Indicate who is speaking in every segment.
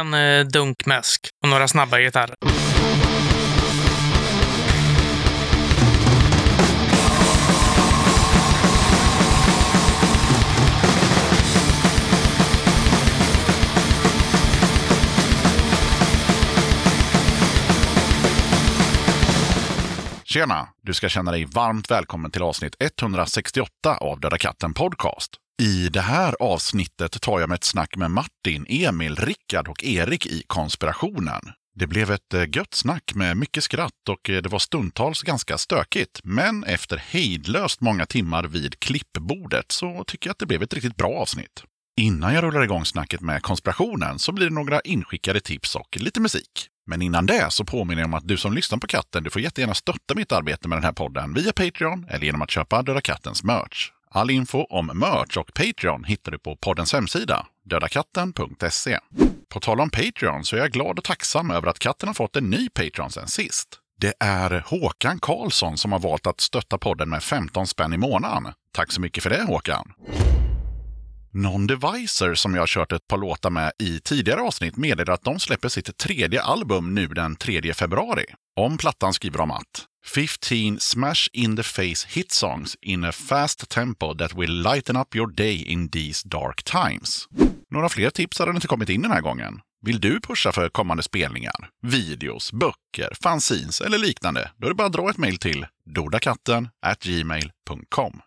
Speaker 1: en eh, dunkmäsk och några snabba gitarrer.
Speaker 2: Tjena! Du ska känna dig varmt välkommen till avsnitt 168 av Döda katten Podcast. I det här avsnittet tar jag med ett snack med Martin, Emil, Rickard och Erik i konspirationen. Det blev ett eh, gött snack med mycket skratt och eh, det var stundtals ganska stökigt. Men efter hejdlöst många timmar vid klippbordet så tycker jag att det blev ett riktigt bra avsnitt. Innan jag rullar igång snacket med konspirationen så blir det några inskickade tips och lite musik. Men innan det så påminner jag om att du som lyssnar på katten, du får jättegärna stötta mitt arbete med den här podden via Patreon eller genom att köpa Döda Kattens merch. All info om merch och Patreon hittar du på poddens hemsida, dödakatten.se. På tal om Patreon så är jag glad och tacksam över att katten har fått en ny Patreon sen sist. Det är Håkan Karlsson som har valt att stötta podden med 15 spänn i månaden. Tack så mycket för det Håkan! Non-Devicer som jag har kört ett par låtar med i tidigare avsnitt meddelar att de släpper sitt tredje album nu den 3 februari. Om plattan skriver de att 15 smash in the face hit songs in a fast tempo that will lighten up your day in these dark times. Några fler tips hade inte kommit in den här gången. Vill du pusha för kommande spelningar, videos, böcker, fanzines eller liknande? Då är det bara att dra ett mejl till dodakatten gmail.com.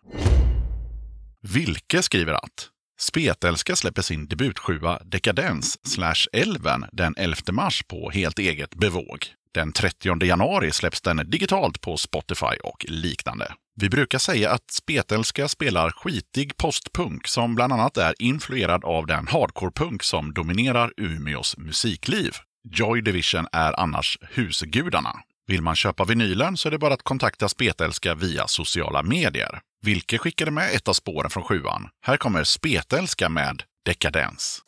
Speaker 2: Vilke skriver att Spetälska släpper sin debutsjua Dekadens slash Elven den 11 mars på helt eget bevåg. Den 30 januari släpps den digitalt på Spotify och liknande. Vi brukar säga att Spetälska spelar skitig postpunk som bland annat är influerad av den hardcore-punk som dominerar Umeås musikliv. Joy Division är annars husgudarna. Vill man köpa vinylen så är det bara att kontakta Spetälska via sociala medier. Vilke skickade med ett av spåren från sjuan. Här kommer Spetälska med Dekadens.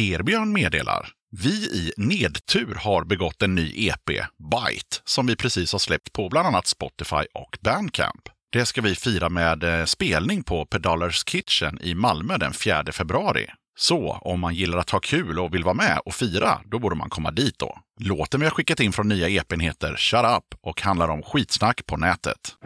Speaker 3: Herbjörn meddelar. Vi i Nedtur har begått en ny EP, Byte, som vi precis har släppt på bland annat Spotify och Bandcamp. Det ska vi fira med eh, spelning på Pedalers Kitchen i Malmö den 4 februari. Så om man gillar att ha kul och vill vara med och fira, då borde man komma dit då. Låten vi har skickat in från nya EPn heter Shut Up och handlar om skitsnack på nätet.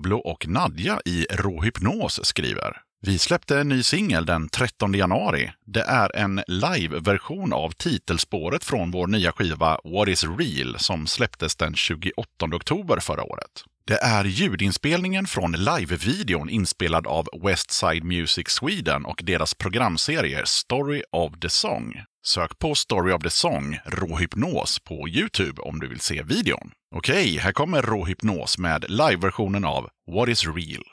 Speaker 3: Pablo och Nadja i Råhypnos skriver. Vi släppte en ny singel den 13 januari. Det är en live-version av titelspåret från vår nya skiva What is real som släpptes den 28 oktober förra året. Det är ljudinspelningen från live-videon inspelad av Westside Music Sweden och deras programserie Story of the Song. Sök på Story of the Song, Råhypnos, på Youtube om du vill se videon. Okej, här kommer Råhypnos med live-versionen av What is real.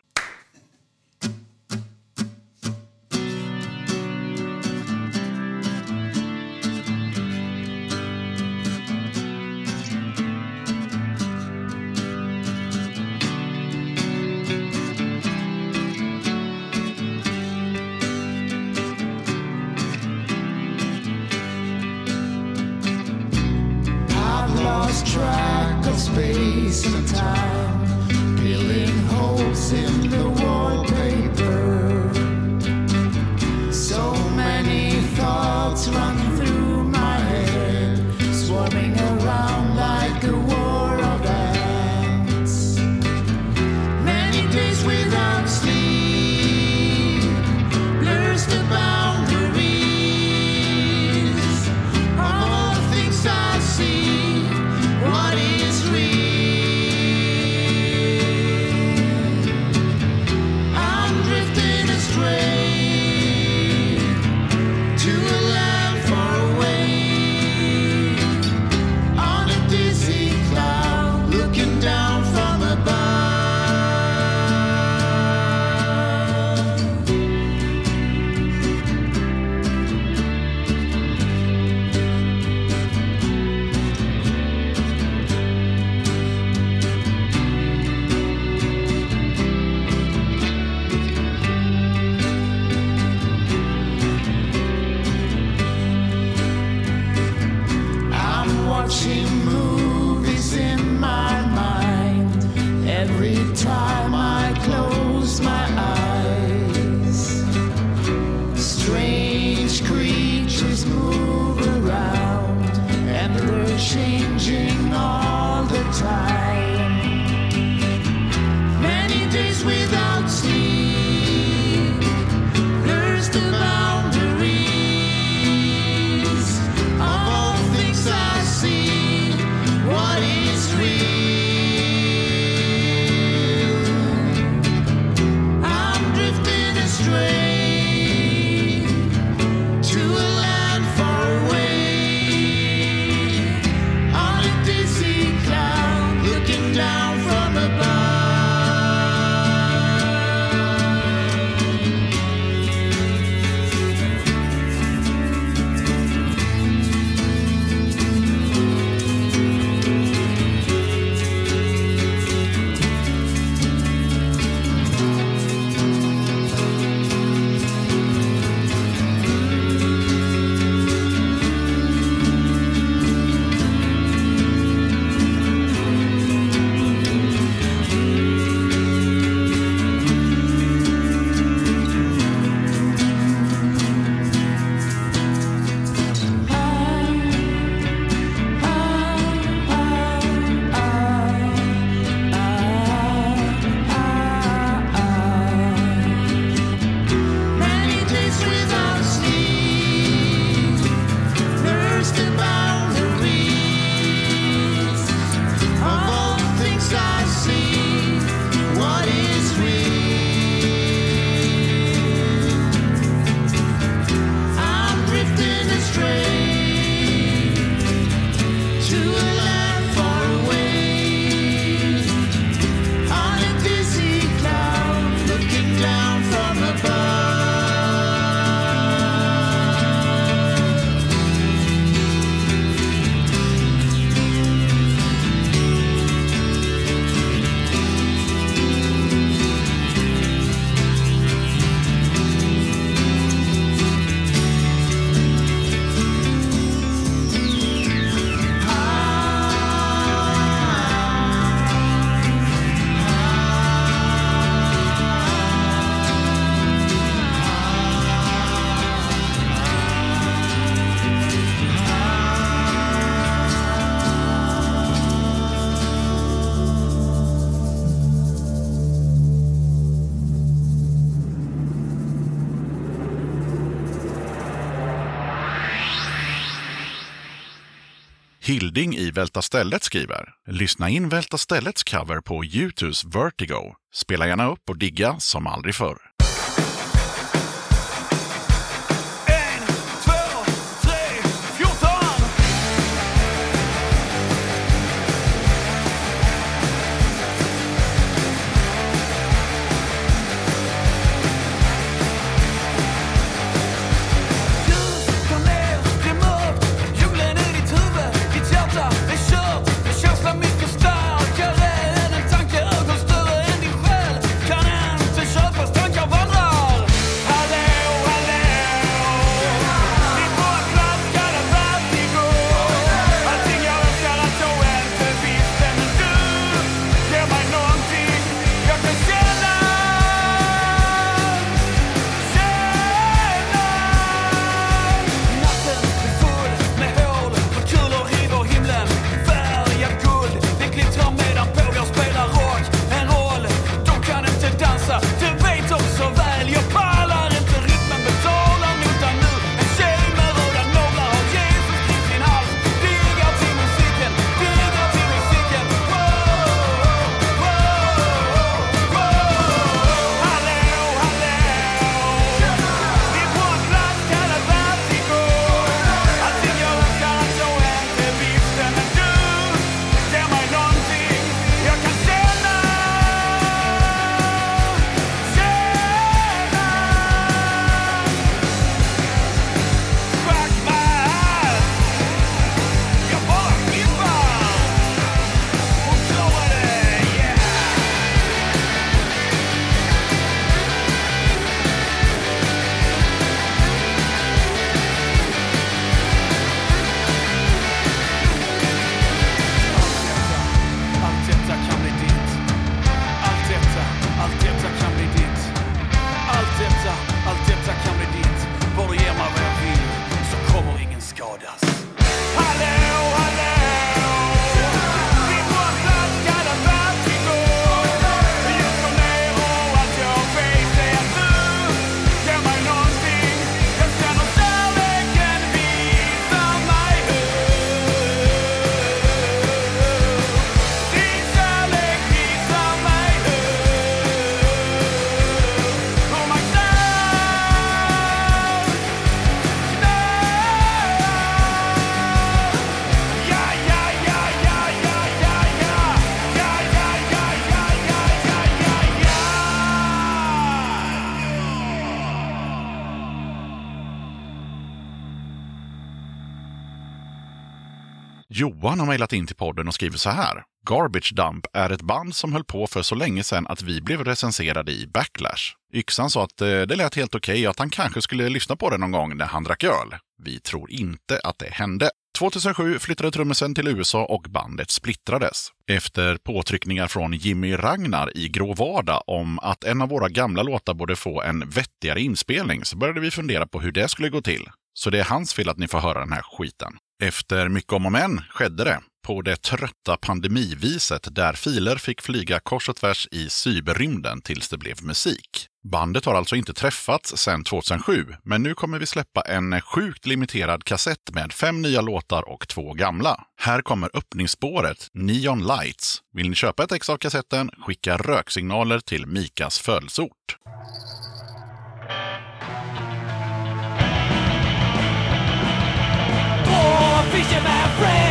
Speaker 4: Hilding i Välta stället skriver Lyssna in Välta ställets cover på U2’s Vertigo. Spela gärna upp och digga som aldrig förr. Mejlat in till podden och skriver så här. Garbage Dump är ett band som höll på för så länge sedan att vi blev recenserade i Backlash. Yxan sa att eh, det lät helt okej och att han kanske skulle lyssna på det någon gång när han drack öl. Vi tror inte att det hände. 2007 flyttade trummisen till USA och bandet splittrades. Efter påtryckningar från Jimmy Ragnar i Grå Vardag om att en av våra gamla låtar borde få en vettigare inspelning så började vi fundera på hur det skulle gå till. Så det är hans fel att ni får höra den här skiten. Efter mycket om och men skedde det. På det trötta pandemiviset där filer fick flyga kors och tvärs i cyberrymden tills det blev musik. Bandet har alltså inte träffats sedan 2007, men nu kommer vi släppa en sjukt limiterad kassett med fem nya låtar och två gamla. Här kommer öppningsspåret Neon Lights. Vill ni köpa ett ex av kassetten, skicka röksignaler till Mikas födelseort.
Speaker 5: Fisherman friend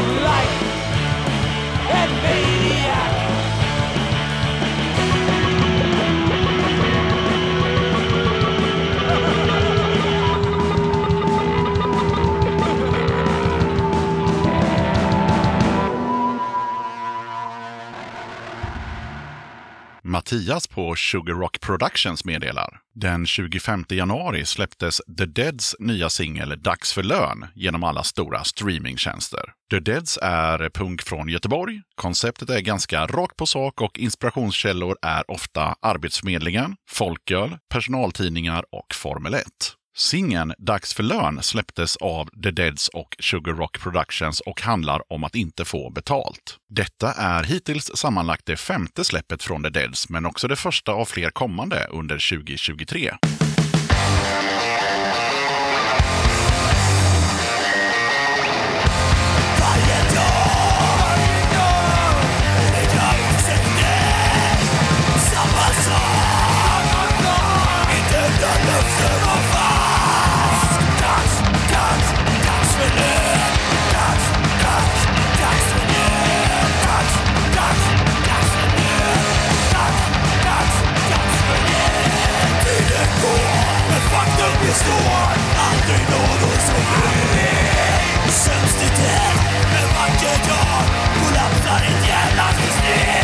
Speaker 5: of life and maniac.
Speaker 2: Mattias på Sugar Rock Productions meddelar den 25 januari släpptes The Deads nya singel Dags för lön genom alla stora streamingtjänster. The Deads är punk från Göteborg. Konceptet är ganska rakt på sak och inspirationskällor är ofta Arbetsförmedlingen, folköl, personaltidningar och Formel 1. Singeln Dags för lön släpptes av The Deads och Sugar Rock Productions och handlar om att inte få betalt. Detta är hittills sammanlagt det femte släppet från The Deads, men också det första av fler kommande under 2023. Förstår
Speaker 6: aldrig någonsin Sämst i tät, men vacker dag kollapsar ett jävla system.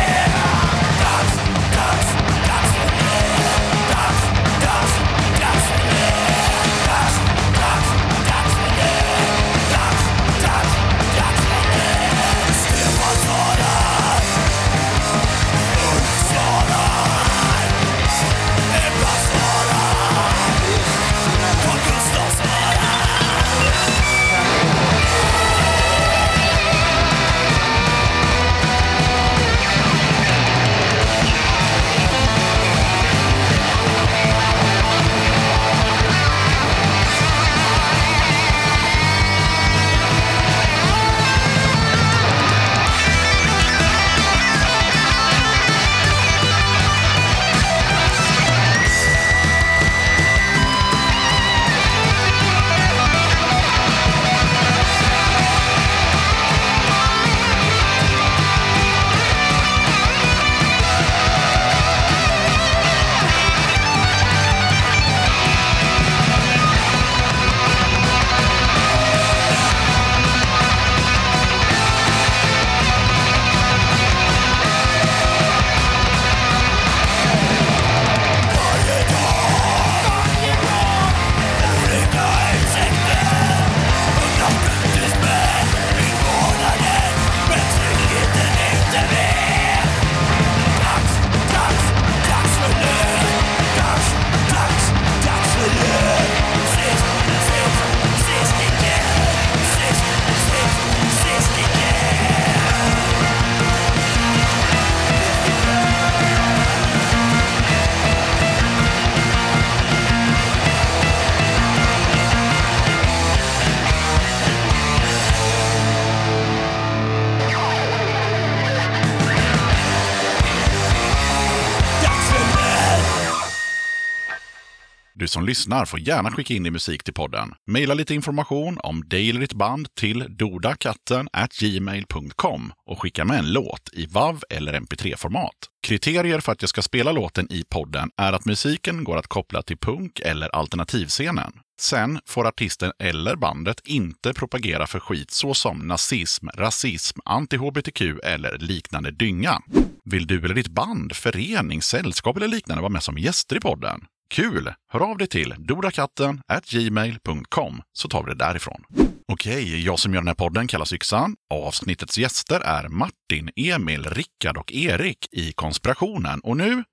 Speaker 2: Som lyssnar får gärna skicka in din musik till podden. Maila lite information om dig eller ditt band till dodakatten gmail.com och skicka med en låt i WAV eller MP3-format. Kriterier för att jag ska spela låten i podden är att musiken går att koppla till punk eller alternativscenen. Sen får artisten eller bandet inte propagera för skit såsom nazism, rasism, anti-hbtq eller liknande dynga. Vill du eller ditt band, förening, sällskap eller liknande vara med som gäster i podden? Kul! Hör av dig till dodakatten gmail.com så tar vi det därifrån. Okej, jag som gör den här podden kallas Yxan. Avsnittets gäster är Martin, Emil, Rickard och Erik i Konspirationen. Och nu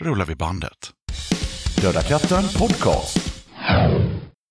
Speaker 2: rullar vi bandet.
Speaker 7: Döda katten podcast.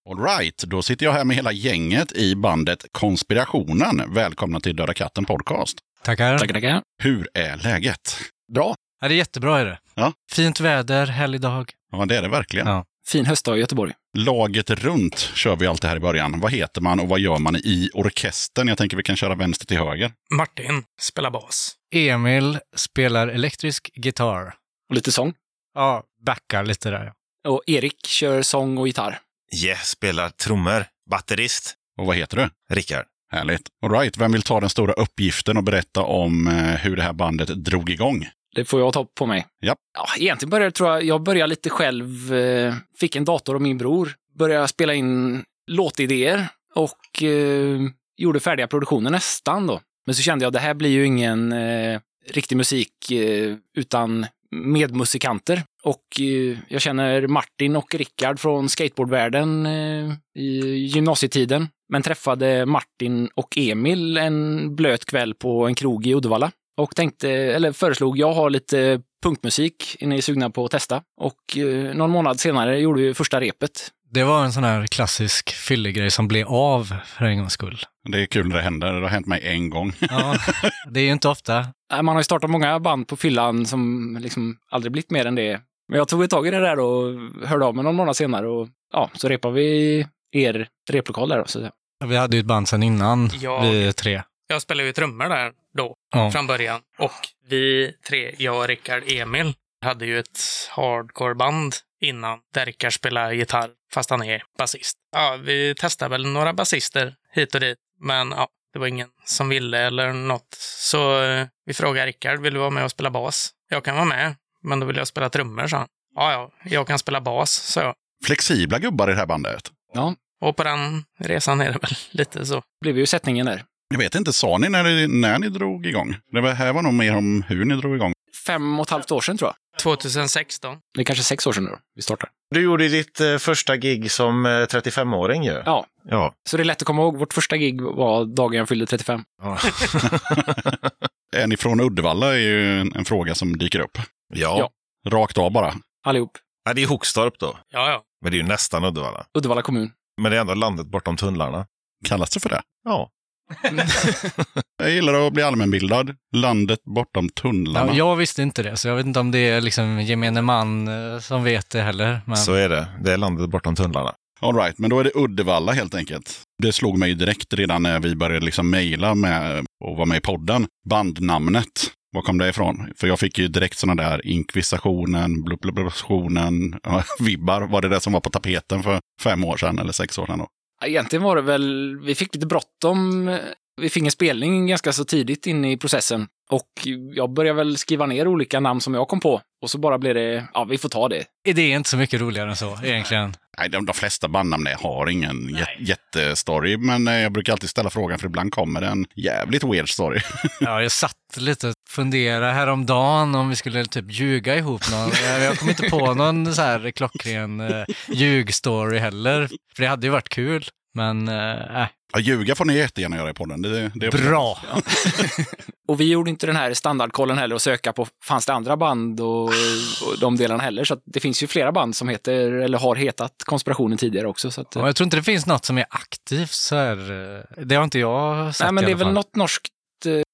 Speaker 2: Alright, då sitter jag här med hela gänget i bandet Konspirationen. Välkomna till Döda katten podcast.
Speaker 1: Tackar.
Speaker 8: Tackar, tackar.
Speaker 2: Hur är läget?
Speaker 8: Bra.
Speaker 1: Ja, det är jättebra är det.
Speaker 2: Ja.
Speaker 1: Fint väder, härlig dag.
Speaker 2: Ja, det är det verkligen.
Speaker 1: Ja.
Speaker 8: Fin höstdag i Göteborg.
Speaker 2: Laget runt kör vi alltid här i början. Vad heter man och vad gör man i orkestern? Jag tänker vi kan köra vänster till höger.
Speaker 1: Martin spelar bas.
Speaker 9: Emil spelar elektrisk gitarr.
Speaker 8: Och lite sång.
Speaker 9: Ja, backar lite där.
Speaker 8: Och Erik kör sång och gitarr.
Speaker 10: Yeah, spelar trummor. Batterist.
Speaker 2: Och vad heter du?
Speaker 10: Rickard.
Speaker 2: Härligt. All right, vem vill ta den stora uppgiften och berätta om eh, hur det här bandet drog igång?
Speaker 8: Det får jag ta på mig.
Speaker 2: Ja.
Speaker 8: Ja, egentligen började tror jag, jag började lite själv, eh, fick en dator av min bror, började spela in låtidéer och eh, gjorde färdiga produktioner nästan då. Men så kände jag, det här blir ju ingen eh, riktig musik eh, utan medmusikanter. Och eh, jag känner Martin och Rickard från skateboardvärlden eh, i gymnasietiden. Men träffade Martin och Emil en blöt kväll på en krog i Uddevalla och tänkte, eller föreslog, jag har lite punkmusik, är ni sugna på att testa? Och eh, någon månad senare gjorde vi första repet.
Speaker 9: Det var en sån här klassisk fyllegrej som blev av för en gångs skull.
Speaker 2: Det är kul när det händer. Det har hänt mig en gång.
Speaker 9: ja, det är ju inte ofta.
Speaker 8: Man har ju startat många band på fyllan som liksom aldrig blivit mer än det. Men jag tog ett tag i det där och hörde av mig någon månad senare och ja, så repade vi er replokal där. Så.
Speaker 9: Vi hade ju ett band sen innan,
Speaker 1: ja.
Speaker 9: vi tre.
Speaker 1: Jag spelade ju trummor där då,
Speaker 9: ja.
Speaker 1: från början. Och vi tre, jag, Rickard, Emil, hade ju ett hardcore-band innan där Rickard spelade gitarr, fast han är basist. Ja, vi testade väl några basister hit och dit, men ja, det var ingen som ville eller något. Så eh, vi frågade Rickard, vill du vara med och spela bas? Jag kan vara med, men då vill jag spela trummor, sa han. Ja, ja, jag kan spela bas, sa jag.
Speaker 2: Flexibla gubbar i det här bandet.
Speaker 8: Ja.
Speaker 1: Och på den resan är det väl lite så.
Speaker 8: Blev ju sättningen där.
Speaker 2: Jag vet inte, sa ni när, ni, när ni drog igång? Det här var nog mer om hur ni drog igång.
Speaker 8: Fem och ett halvt år sedan tror jag.
Speaker 1: 2016.
Speaker 8: Det är kanske sex år sedan nu vi startade.
Speaker 10: Du gjorde ditt eh, första gig som eh, 35-åring ju.
Speaker 8: Ja.
Speaker 10: ja.
Speaker 8: Så det är lätt att komma ihåg. Vårt första gig var dagen jag fyllde 35.
Speaker 10: Ja.
Speaker 2: är ni från Uddevalla är ju en, en fråga som dyker upp.
Speaker 10: Ja.
Speaker 8: ja.
Speaker 2: Rakt av bara.
Speaker 8: Allihop.
Speaker 10: Ja, det är Hokstorp då.
Speaker 1: Ja, ja.
Speaker 10: Men det är ju nästan Uddevalla.
Speaker 8: Uddevalla kommun.
Speaker 10: Men det är ändå landet bortom tunnlarna.
Speaker 2: Kallas det för det?
Speaker 10: Ja
Speaker 2: jag gillar att bli allmänbildad. Landet bortom tunnlarna.
Speaker 9: Ja, jag visste inte det, så jag vet inte om det är liksom gemene man som vet det heller. Men...
Speaker 10: Så är det. Det är landet bortom tunnlarna.
Speaker 2: All right, men då är det Uddevalla helt enkelt. Det slog mig direkt redan när vi började liksom mejla med och vara med i podden. Bandnamnet. Var kom det ifrån? För jag fick ju direkt sådana där inkvisationen, blubblubblubblubblubblubbationen, vibbar. Var det det som var på tapeten för fem år sedan eller sex år sedan då?
Speaker 8: Egentligen var det väl, vi fick lite bråttom. Vi fick en spelning ganska så tidigt in i processen och jag började väl skriva ner olika namn som jag kom på. Och så bara blev det, ja vi får ta det.
Speaker 9: Det är inte så mycket roligare än så egentligen.
Speaker 2: Nej, de, de flesta bandnamn har ingen jä- jättestory, men eh, jag brukar alltid ställa frågan för ibland kommer det en jävligt weird story.
Speaker 9: Ja, jag satt lite och funderade häromdagen om vi skulle typ ljuga ihop någon. Jag, kom inte på någon så här klockren uh, ljugstory heller. För det hade ju varit kul. Men äh,
Speaker 2: Ja, ljuga får ni jättegärna göra i podden. Det, det är
Speaker 9: bra.
Speaker 8: Och vi gjorde inte den här standardkollen heller och söka på, fanns det andra band och, och de delarna heller. Så att det finns ju flera band som heter, eller har hetat Konspirationen tidigare också. Så att,
Speaker 9: Ja, jag tror inte det finns något som är aktivt så här. eh, Det har inte jag sett
Speaker 8: nej, men det är väl något norskt eh,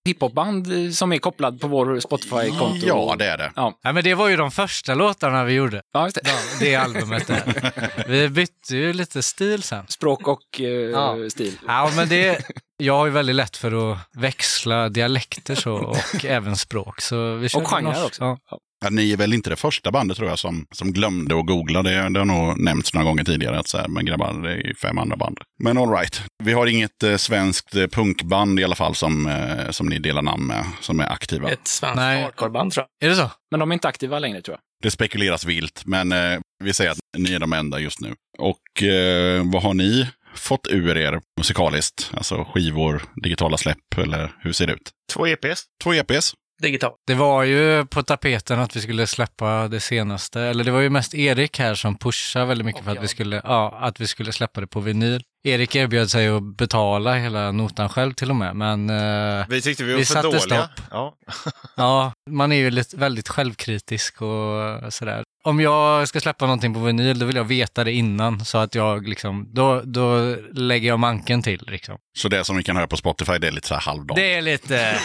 Speaker 8: hiphopband som är kopplad på vår Spotify-konto.
Speaker 2: Ja, det är det.
Speaker 8: Ja,
Speaker 9: Nej, men det var ju de första låtarna vi gjorde.
Speaker 8: ja just det.
Speaker 9: Ja, det albumet där. Vi bytte ju lite stil sen.
Speaker 8: Språk och eh,
Speaker 9: Ja.
Speaker 8: stil.
Speaker 9: Ja, men det, jag har ju väldigt lätt för att växla dialekter så, och även språk. Så vi körde
Speaker 8: genrer också.
Speaker 9: Ja.
Speaker 2: Ja, ni är väl inte det första bandet tror jag som, som glömde att googla. Det, det har nog nämnts några gånger tidigare. Att så här, men grabbar, det är ju fem andra band. Men all right. Vi har inget eh, svenskt eh, punkband i alla fall som, eh, som ni delar namn med, som är aktiva.
Speaker 1: Ett svenskt hardcoreband tror jag.
Speaker 9: Är det så?
Speaker 8: Men de är inte aktiva längre tror jag.
Speaker 2: Det spekuleras vilt, men eh, vi säger att ni är de enda just nu. Och eh, vad har ni fått ur er musikaliskt? Alltså skivor, digitala släpp eller hur ser det ut?
Speaker 10: Två EPs.
Speaker 2: Två EPs.
Speaker 1: Digitalt.
Speaker 9: Det var ju på tapeten att vi skulle släppa det senaste, eller det var ju mest Erik här som pushade väldigt mycket för att vi skulle, ja, att vi skulle släppa det på vinyl. Erik erbjöd sig att betala hela notan själv till och med, men eh,
Speaker 10: Vi tyckte vi var
Speaker 9: Vi
Speaker 10: för
Speaker 9: satte
Speaker 10: dåliga.
Speaker 9: stopp.
Speaker 10: Ja.
Speaker 9: ja, man är ju lite, väldigt självkritisk och sådär. Om jag ska släppa någonting på vinyl, då vill jag veta det innan, så att jag liksom, då, då lägger jag manken till liksom.
Speaker 2: Så det som vi kan höra på Spotify, det är lite så här halvdant.
Speaker 9: Det är lite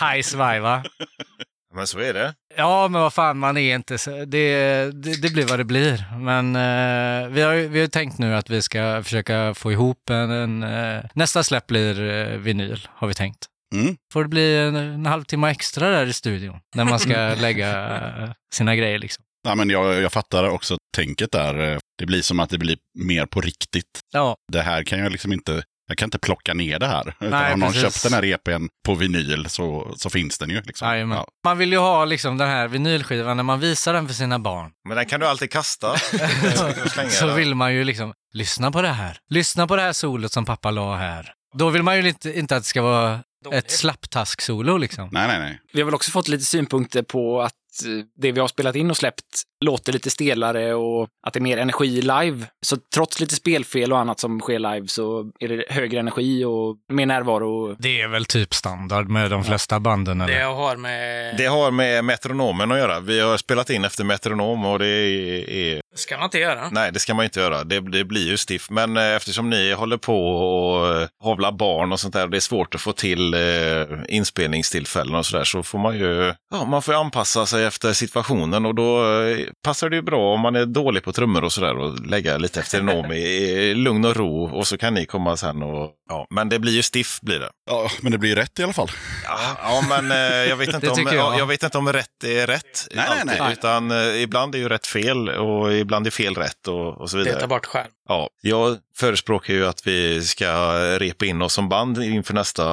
Speaker 9: high svaj va?
Speaker 10: Men så är det.
Speaker 9: Ja, men vad fan, man är inte så... Det, det, det blir vad det blir. Men eh, vi, har, ju- vi har tänkt nu att vi ska försöka få ihop en... en eh, nästa släpp blir eh, vinyl, har vi tänkt.
Speaker 2: Mm.
Speaker 9: Får det bli en, en halvtimme extra där i studion, när man ska lägga sina grejer liksom.
Speaker 2: Ja, men jag, jag fattar också tänket där. Det blir som att det blir mer på riktigt.
Speaker 9: Ja,
Speaker 2: Det här kan jag liksom inte... Jag kan inte plocka ner det här. Utan
Speaker 9: Nej,
Speaker 2: om någon
Speaker 9: precis.
Speaker 2: köpt den här EPn på vinyl så, så finns den ju. Liksom.
Speaker 9: jajamän.
Speaker 2: Ja.
Speaker 9: Man vill ju ha liksom den här vinylskivan när man visar den för sina barn.
Speaker 10: Men den kan du alltid kasta.
Speaker 9: Så vill man ju liksom, lyssna på det här. Lyssna på det här solot som pappa la här. Då vill man ju inte, inte att det ska vara ett slapptask-solo liksom.
Speaker 2: Nej, nej, nej.
Speaker 8: Vi har väl också fått lite synpunkter på att eh, Eh, det vi har spelat in och släppt låter lite stelare och att det är mer energi live. Så trots lite spelfel och annat som sker live så är det högre energi och mer närvaro.
Speaker 9: Det är väl typ standard med de flesta banden
Speaker 1: Det
Speaker 9: eller?
Speaker 1: jag har med...
Speaker 10: Det har med metronomen att göra. Vi har spelat in efter metronom och det är, är
Speaker 1: ska man inte göra.
Speaker 10: Nej, det ska man inte göra. Det, det blir ju stiff. Men eh, eftersom ni håller på och eh, havlar barn och sånt där, det är svårt att få till eh, inspelningstillfällen och sådär, så får man ju ja, man får ju anpassa sig efter situationen och då eh, passar det ju bra om man är dålig på trummor och sådär och lägga lite efter nom i, lugn och ro och så kan ni komma sen och ja, men det blir ju stiff blir det.
Speaker 2: Ja, men det blir rätt i alla fall.
Speaker 10: Ja, ja men eh, jag, vet inte
Speaker 9: Det
Speaker 10: om,
Speaker 9: jag.
Speaker 10: jag. vet inte om rätt är rätt.
Speaker 2: Nej, nej,
Speaker 10: alltid,
Speaker 2: nej.
Speaker 10: Utan eh, ibland är ju rätt fel och ibland är fel rätt och, och så vidare.
Speaker 1: Peta bort skärm.
Speaker 10: Ja, jag förespråkar ju att vi ska repa in oss som band inför nästa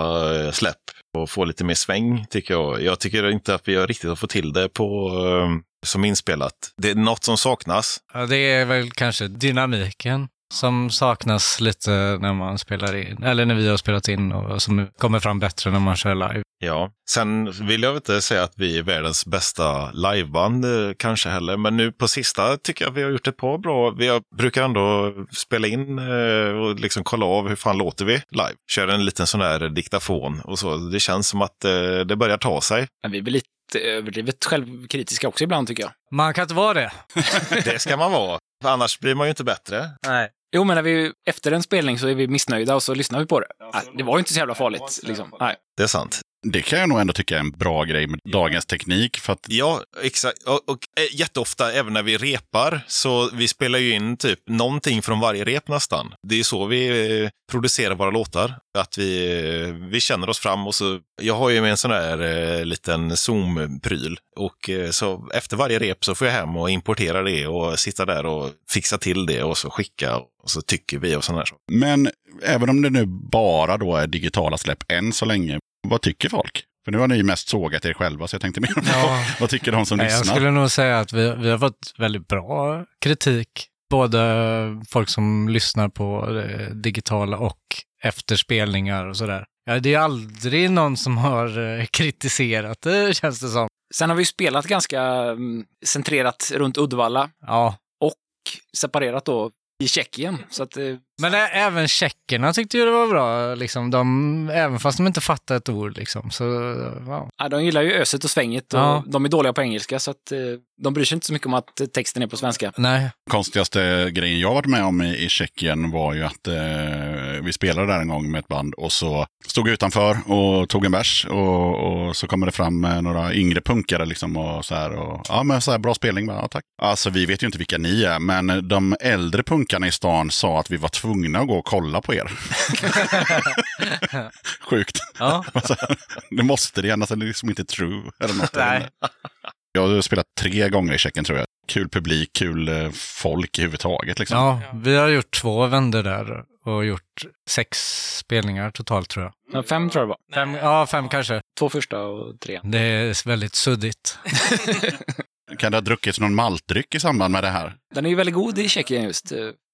Speaker 10: eh, släpp och få lite mer sväng, tycker jag. Jag tycker inte att vi har riktigt fått till det på, eh, som inspelat. Det är något som saknas.
Speaker 9: Ja, det är väl kanske dynamiken som saknas lite när man spelar in, eller när vi har spelat in och som kommer fram bättre när man kör live.
Speaker 10: Ja, sen vill jag inte säga att vi är världens bästa liveband eh, kanske heller, men nu på sista tycker jag vi har gjort ett par bra. Vi har, brukar ändå spela in eh, och liksom kolla av hur fan låter vi live. Kör en liten sån här diktafon och så. Det känns som att eh, det börjar ta sig.
Speaker 8: Men vi är väl lite överdrivet självkritiska också ibland tycker jag.
Speaker 9: Man kan inte vara det.
Speaker 10: Det ska man vara. Annars blir man ju inte bättre.
Speaker 9: Nej.
Speaker 8: Jo, men när vi, efter en spelning så är vi missnöjda och så lyssnar vi på det. Nej, det var ju inte så jävla farligt. Liksom. Nej.
Speaker 10: Det är sant.
Speaker 2: Det kan jag nog ändå tycka är en bra grej med dagens teknik. För att
Speaker 10: Ja, exakt. Och, och eh, jätteofta, även när vi repar, så vi spelar ju in typ någonting från varje rep nästan. Det är så vi eh, producerar våra låtar. Att vi, eh, vi känner oss fram och så, jag har ju med en sån här eh, liten Zoom-pryl. Och eh, så efter varje rep så får jag hem och importera det och sitta där och fixa till det och så skicka och så tycker vi och sådana här saker.
Speaker 2: Men även om det nu bara då är digitala släpp än så länge, vad tycker folk? För nu har ni mest sågat er själva, så jag tänkte mer på
Speaker 9: Ja.
Speaker 2: vad tycker de som
Speaker 9: Nej, jag
Speaker 2: lyssnar?
Speaker 9: skulle nog säga att vi, vi har fått väldigt bra kritik. Både folk som lyssnar på det digitala och efter spelningar och sådär. Ja, det är aldrig någon som har eh, kritiserat det, känns det som.
Speaker 8: Sen har vi spelat ganska mm, centrerat runt Uddevalla
Speaker 9: Ja,
Speaker 8: och separerat då i Tjeckien. Så att, eh,
Speaker 9: men ä- även tjeckerna tyckte ju det var bra, liksom. de, även fast de inte fattar ett ord. Liksom. Så, ja.
Speaker 8: ja, de gillar ju öset och svänget och
Speaker 9: Ja.
Speaker 8: de är dåliga på engelska så att eh, de bryr sig inte så mycket om att eh, texten är på svenska.
Speaker 9: Nej,
Speaker 2: konstigaste grejen jag varit med om i, i Tjeckien var ju att eh, vi spelade där en gång med ett band och så stod jag utanför och tog en bärs och, och så kommer det fram eh, några yngre punkare liksom och så här och ja men så här bra spelning, bara, ja, tack. Alltså vi vet ju inte vilka ni är, men de äldre punkarna i stan sa att vi var tvungna att gå och kolla på er. Sjukt.
Speaker 9: ja.
Speaker 2: Alltså, det måste det, annars är det liksom inte true eller något.
Speaker 9: Nej.
Speaker 2: Jag har spelat tre gånger i Tjeckien tror jag. Kul publik, kul eh, folk i huvudtaget. Liksom.
Speaker 9: ja, vi har gjort två vändor där och gjort sex spelningar totalt tror jag.
Speaker 8: Ja, fem tror jag det var.
Speaker 9: Fem, ja, fem kanske.
Speaker 8: Två första och tre.
Speaker 9: Det är väldigt suddigt.
Speaker 2: Kan det ha druckits någon maltdryck i samband med det här?
Speaker 8: Den är ju väldigt god i Tjeckien just.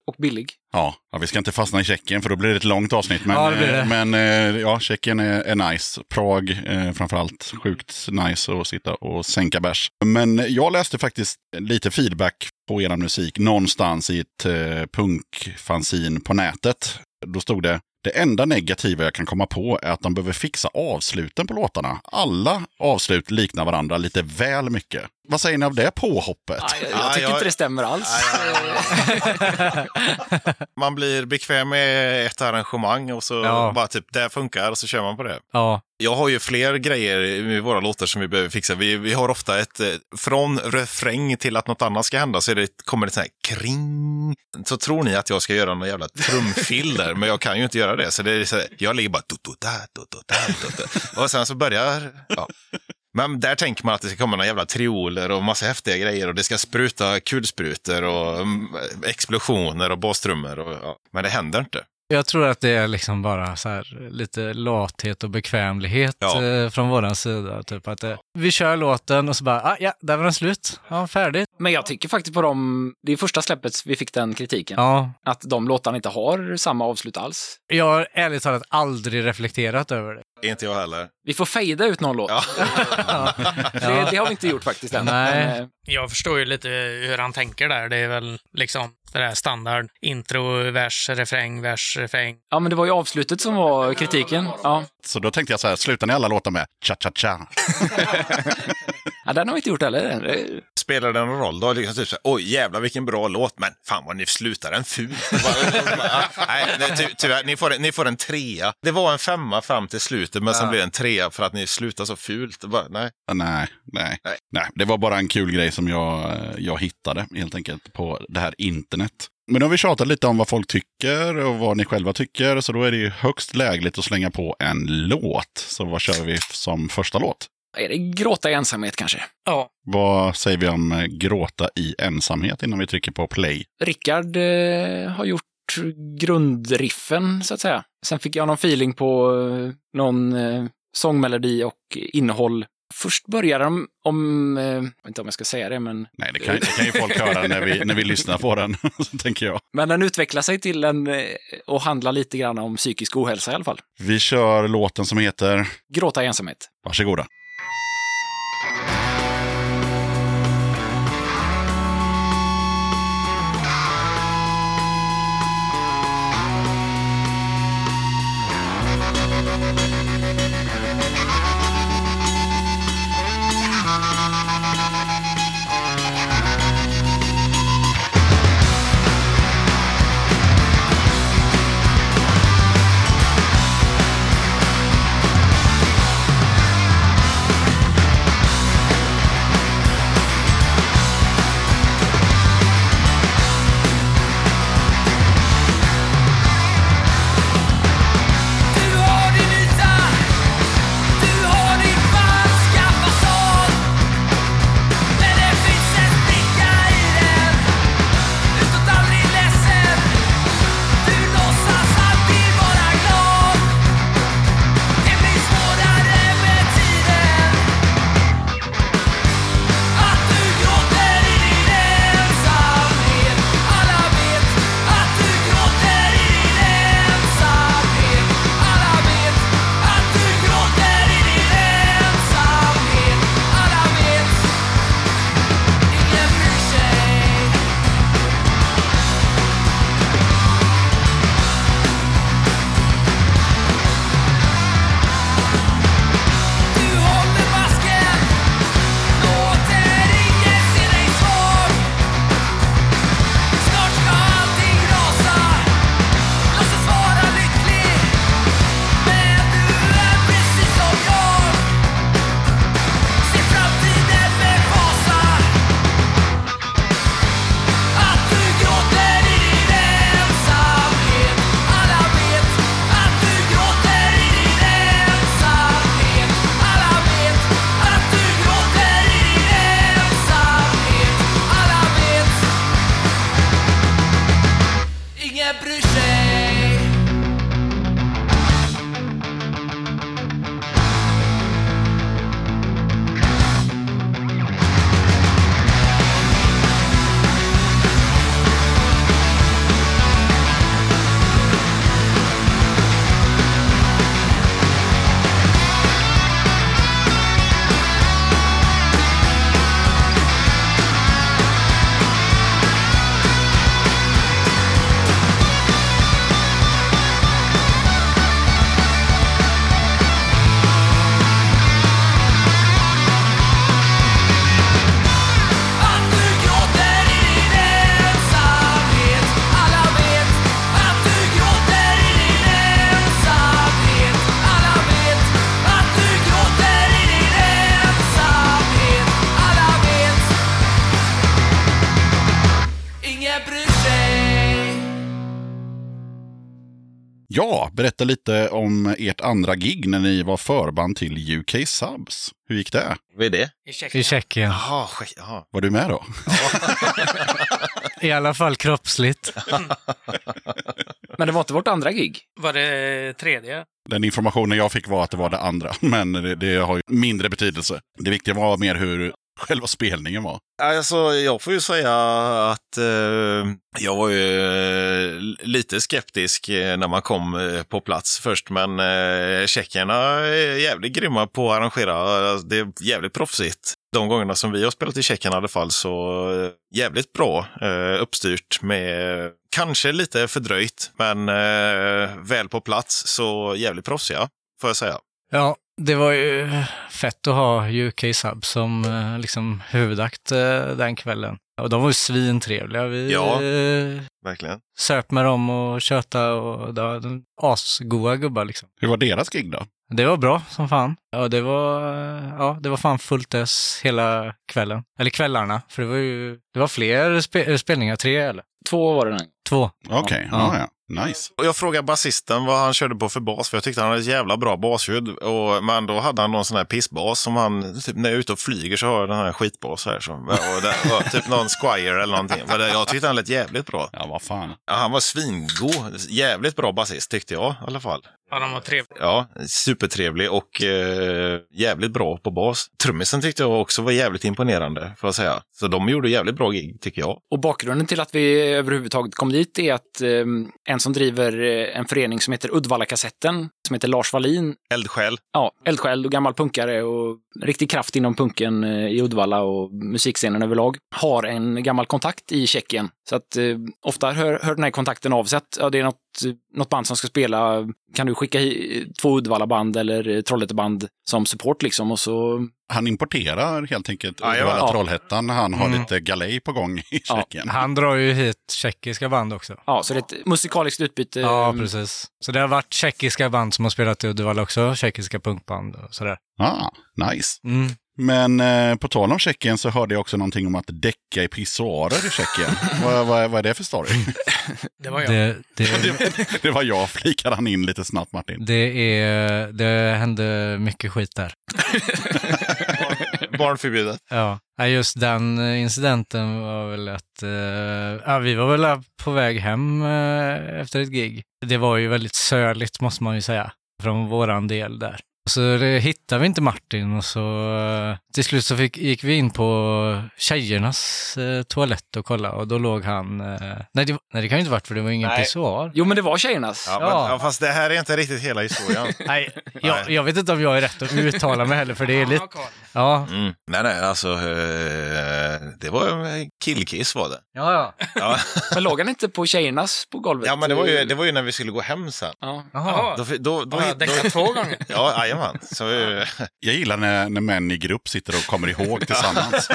Speaker 8: Och billig.
Speaker 2: Ja, ja, vi ska inte fastna i Tjeckien för då blir det ett långt avsnitt. Men,
Speaker 9: Ja, det det.
Speaker 2: eh, men eh, ja, Tjeckien är, är nice. Prag eh, framförallt. Sjukt nice att sitta och sänka bärs. Men jag läste faktiskt lite feedback på er musik någonstans i ett eh, punkfanzin på nätet. Då stod det det enda negativa jag kan komma på är att de behöver fixa avsluten på låtarna. Alla avslut liknar varandra lite väl mycket. Vad säger ni av det påhoppet?
Speaker 8: Jag, jag
Speaker 10: Ja,
Speaker 8: tycker
Speaker 10: jag-
Speaker 8: inte det stämmer alls.
Speaker 10: Man blir bekväm med ett arrangemang och så
Speaker 9: Ja.
Speaker 10: bara typ, det funkar och så kör man på det.
Speaker 9: Ja,
Speaker 10: Jag har ju fler grejer i våra låtar som vi behöver fixa. Vi, vi har ofta ett, eh, från refräng till att något annat ska hända så är det, kommer det sån här kring. Så tror ni att jag ska göra någon jävla trumfill där, men jag kan ju inte göra det. Så det är så här, jag ligger bara... Du, du, da, du, du, da, du, du. Och sen så börjar... Ja. Men där tänker man att det ska komma några jävla trioler och massa häftiga grejer och det ska spruta kulsprutor och mm, explosioner och bastrummor. Och, ja. Men det händer inte.
Speaker 9: jag tror att det är liksom bara så här lite lathet och bekvämlighet
Speaker 10: Ja.
Speaker 9: eh, från våran sida. Typ att eh, vi kör låten och så bara, ah, ja, där var den slut. Ja, färdigt.
Speaker 8: Men jag tycker faktiskt på dem, det är första släppet vi fick den kritiken.
Speaker 9: Ja,
Speaker 8: Att de låtarna inte har samma avslut alls.
Speaker 9: jag har ärligt talat aldrig reflekterat över det.
Speaker 10: Inte jag heller.
Speaker 8: Vi får fejda ut någon låt.
Speaker 10: Ja.
Speaker 8: det, det har vi inte gjort faktiskt än.
Speaker 9: Nej.
Speaker 8: Eh,
Speaker 1: Jag förstår ju lite hur han tänker där. Det är väl liksom det där standard intro, vers, refräng, vers, refräng.
Speaker 8: ja, men det var ju avslutet som var kritiken. Ja.
Speaker 5: Så då tänkte jag så här, slutar ni alla låtar med cha-cha-cha?
Speaker 8: ja, den har vi inte gjort heller. än.
Speaker 10: Spelar det någon roll då? Liksom typ så här, Oj, jävlar vilken bra låt, men fan vad ni slutar den fult. Nej, nej, ty, tyvärr, ni får, en- ni får en trea. Det var en femma fram till slutet, men sen blev det en trea för att ni slutar så fult. Bara, nej.
Speaker 5: Nej, nej,
Speaker 10: Nej.
Speaker 5: nej. Det var bara en kul grej som jag, jag hittade helt enkelt på det här internet. Men nu har vi tjatat lite om vad folk tycker och vad ni själva tycker. Så då är det ju högst lägligt att slänga på en låt. Så vad kör vi som första låt?
Speaker 8: Är det gråta i ensamhet kanske?
Speaker 1: Ja,
Speaker 5: Vad säger vi om eh, gråta i ensamhet innan vi trycker på play?
Speaker 8: Rickard eh, har gjort grundriffen, så att säga. Sen fick jag någon feeling på eh, någon eh, sångmelodi och innehåll. Först börjar de om, eh, jag vet inte om jag ska säga det, men,
Speaker 5: Nej, det kan, det kan ju folk höra när vi, när vi lyssnar på den, så tänker jag.
Speaker 8: men den utvecklar sig till en eh, och handlar lite grann om psykisk ohälsa i alla fall.
Speaker 5: Vi kör låten som heter
Speaker 8: Gråta i ensamhet.
Speaker 5: Varsågoda. Berätta lite om ert andra gig när ni var förband till UK Subs. Hur gick det?
Speaker 10: Vad är det?
Speaker 1: i Tjeckien.
Speaker 9: I Tjeckien.
Speaker 5: Var du med då?
Speaker 9: I alla fall kroppsligt.
Speaker 8: Men det var inte vårt andra gig.
Speaker 1: Var det tredje?
Speaker 5: Den informationen jag fick var att det var det andra, men det, det har ju mindre betydelse. Det viktiga var mer hur
Speaker 2: själva spelningen var?
Speaker 10: Alltså, jag får ju säga att eh, jag var ju eh, lite skeptisk eh, när man kom eh, på plats först, men eh, tjeckerna är jävligt grymma på att arrangera. Det är jävligt proffsigt. De gångerna som vi har spelat i Tjeckien i alla fall så eh, jävligt bra eh, uppstyrt med kanske lite fördröjt, men eh, väl på plats så jävligt proffsiga, får jag säga.
Speaker 9: Ja, det var ju fett att ha UK Sub som eh, liksom huvudakt eh, den kvällen. Och de var ju svintrevliga. Vi
Speaker 10: Ja.
Speaker 9: eh,
Speaker 10: Verkligen.
Speaker 9: söp med dem och tjöta och det var de asgoa gubbar liksom.
Speaker 2: Hur var deras gig då?
Speaker 9: Det var bra som fan. Ja, det var, ja, det var fan fullt ös hela kvällen. Eller kvällarna, för det var ju, det var fler spe, spelningar, tre eller?
Speaker 8: Två var det den.
Speaker 9: Två.
Speaker 2: Okej,
Speaker 9: Ja.
Speaker 2: ja. ja, Nice.
Speaker 10: Och jag frågade basisten vad han körde på för bas, för jag tyckte han hade ett jävla bra basljud. Och, men då hade han någon sån här pissbas som han, typ när jag är ute och flyger så har jag den här skitbas här. Som, och det var typ någon Squire eller någonting. Men det, jag tyckte han lät jävligt bra.
Speaker 2: Ja, vad fan.
Speaker 10: Ja, han var svingod. Jävligt bra basist tyckte jag i alla fall.
Speaker 1: Ja, de var trevliga.
Speaker 10: Ja, supertrevlig och eh, jävligt bra på bas. Trummisen tyckte jag också var jävligt imponerande, får jag säga. Så de gjorde jävligt bra gig, tycker jag.
Speaker 8: Och bakgrunden till att vi överhuvudtaget kom dit är att eh, en som driver eh, en förening som heter Uddevalla-kassetten, som heter Lars Wallin,
Speaker 10: Eldsjäl.
Speaker 8: ja, eldsjäl och gammal punkare och riktig kraft inom punken eh, i Uddevalla och musikscenen överlag, har en gammal kontakt i Tjeckien. Så att eh, ofta hör, hör den här kontakten av sig att ja, det är något, något band som ska spela, kan du skicka två Uddevalla-band eller Trollhätteband som support liksom och så
Speaker 2: Han importerar helt enkelt
Speaker 10: Ja,
Speaker 2: Uddevalla
Speaker 8: ja.
Speaker 2: Trollhättan han har
Speaker 9: Mm.
Speaker 2: lite galej på gång i
Speaker 8: Ja,
Speaker 2: Tjeckien.
Speaker 9: Han drar ju hit tjeckiska band också.
Speaker 8: Ja, så det är ett musikaliskt utbyte.
Speaker 9: Ja,
Speaker 8: Mm.
Speaker 9: precis. Så det har varit tjeckiska band som har spelat i Uddevalla också, tjeckiska punkband och sådär.
Speaker 2: Ah, nice.
Speaker 9: Mm.
Speaker 2: Men eh, på tal om Tjeckien så hörde jag också någonting om att däcka i pissoarer i Tjeckien. vad, vad, vad är det för story?
Speaker 1: Det var jag.
Speaker 9: Det, det,
Speaker 2: det var jag, flikade han in lite snabbt Martin.
Speaker 9: det, är, det hände mycket skit där.
Speaker 10: Barnförbjudet.
Speaker 9: Ja, Ja, just den incidenten var väl att eh, ja, vi var väl på väg hem eh, efter ett gig. Det var ju väldigt söligt måste man ju säga, från våran del där. Så det hittade vi inte Martin och så eh, till slut så fick, gick vi in på tjejernas eh, toalett och kolla och då låg han... Eh, nej, det, nej, det kan ju inte varit för det var ingen
Speaker 10: Nej.
Speaker 9: pissoar.
Speaker 8: Jo, men det var tjejernas.
Speaker 10: Ja, men,
Speaker 9: Ja.
Speaker 10: ja, fast det här är inte riktigt hela historien.
Speaker 9: Nej, jag, jag vet inte om jag är rätt att uttala mig heller för det är lite... Ja,
Speaker 10: Mm. Nej, nej, alltså eh, det var en killkiss var det.
Speaker 9: ja, ja.
Speaker 10: Ja,
Speaker 8: Men låg han inte på tjejernas på golvet?
Speaker 10: ja men det var, ju, det var ju när vi skulle gå hem sen.
Speaker 8: Ja.
Speaker 9: Jaha.
Speaker 10: Då, då, då,
Speaker 1: Har jag däckat två gånger?
Speaker 10: Ja, jajamän. Så, eh,
Speaker 2: Jag gillar när, när män i grupp sitter och kommer ihåg tillsammans.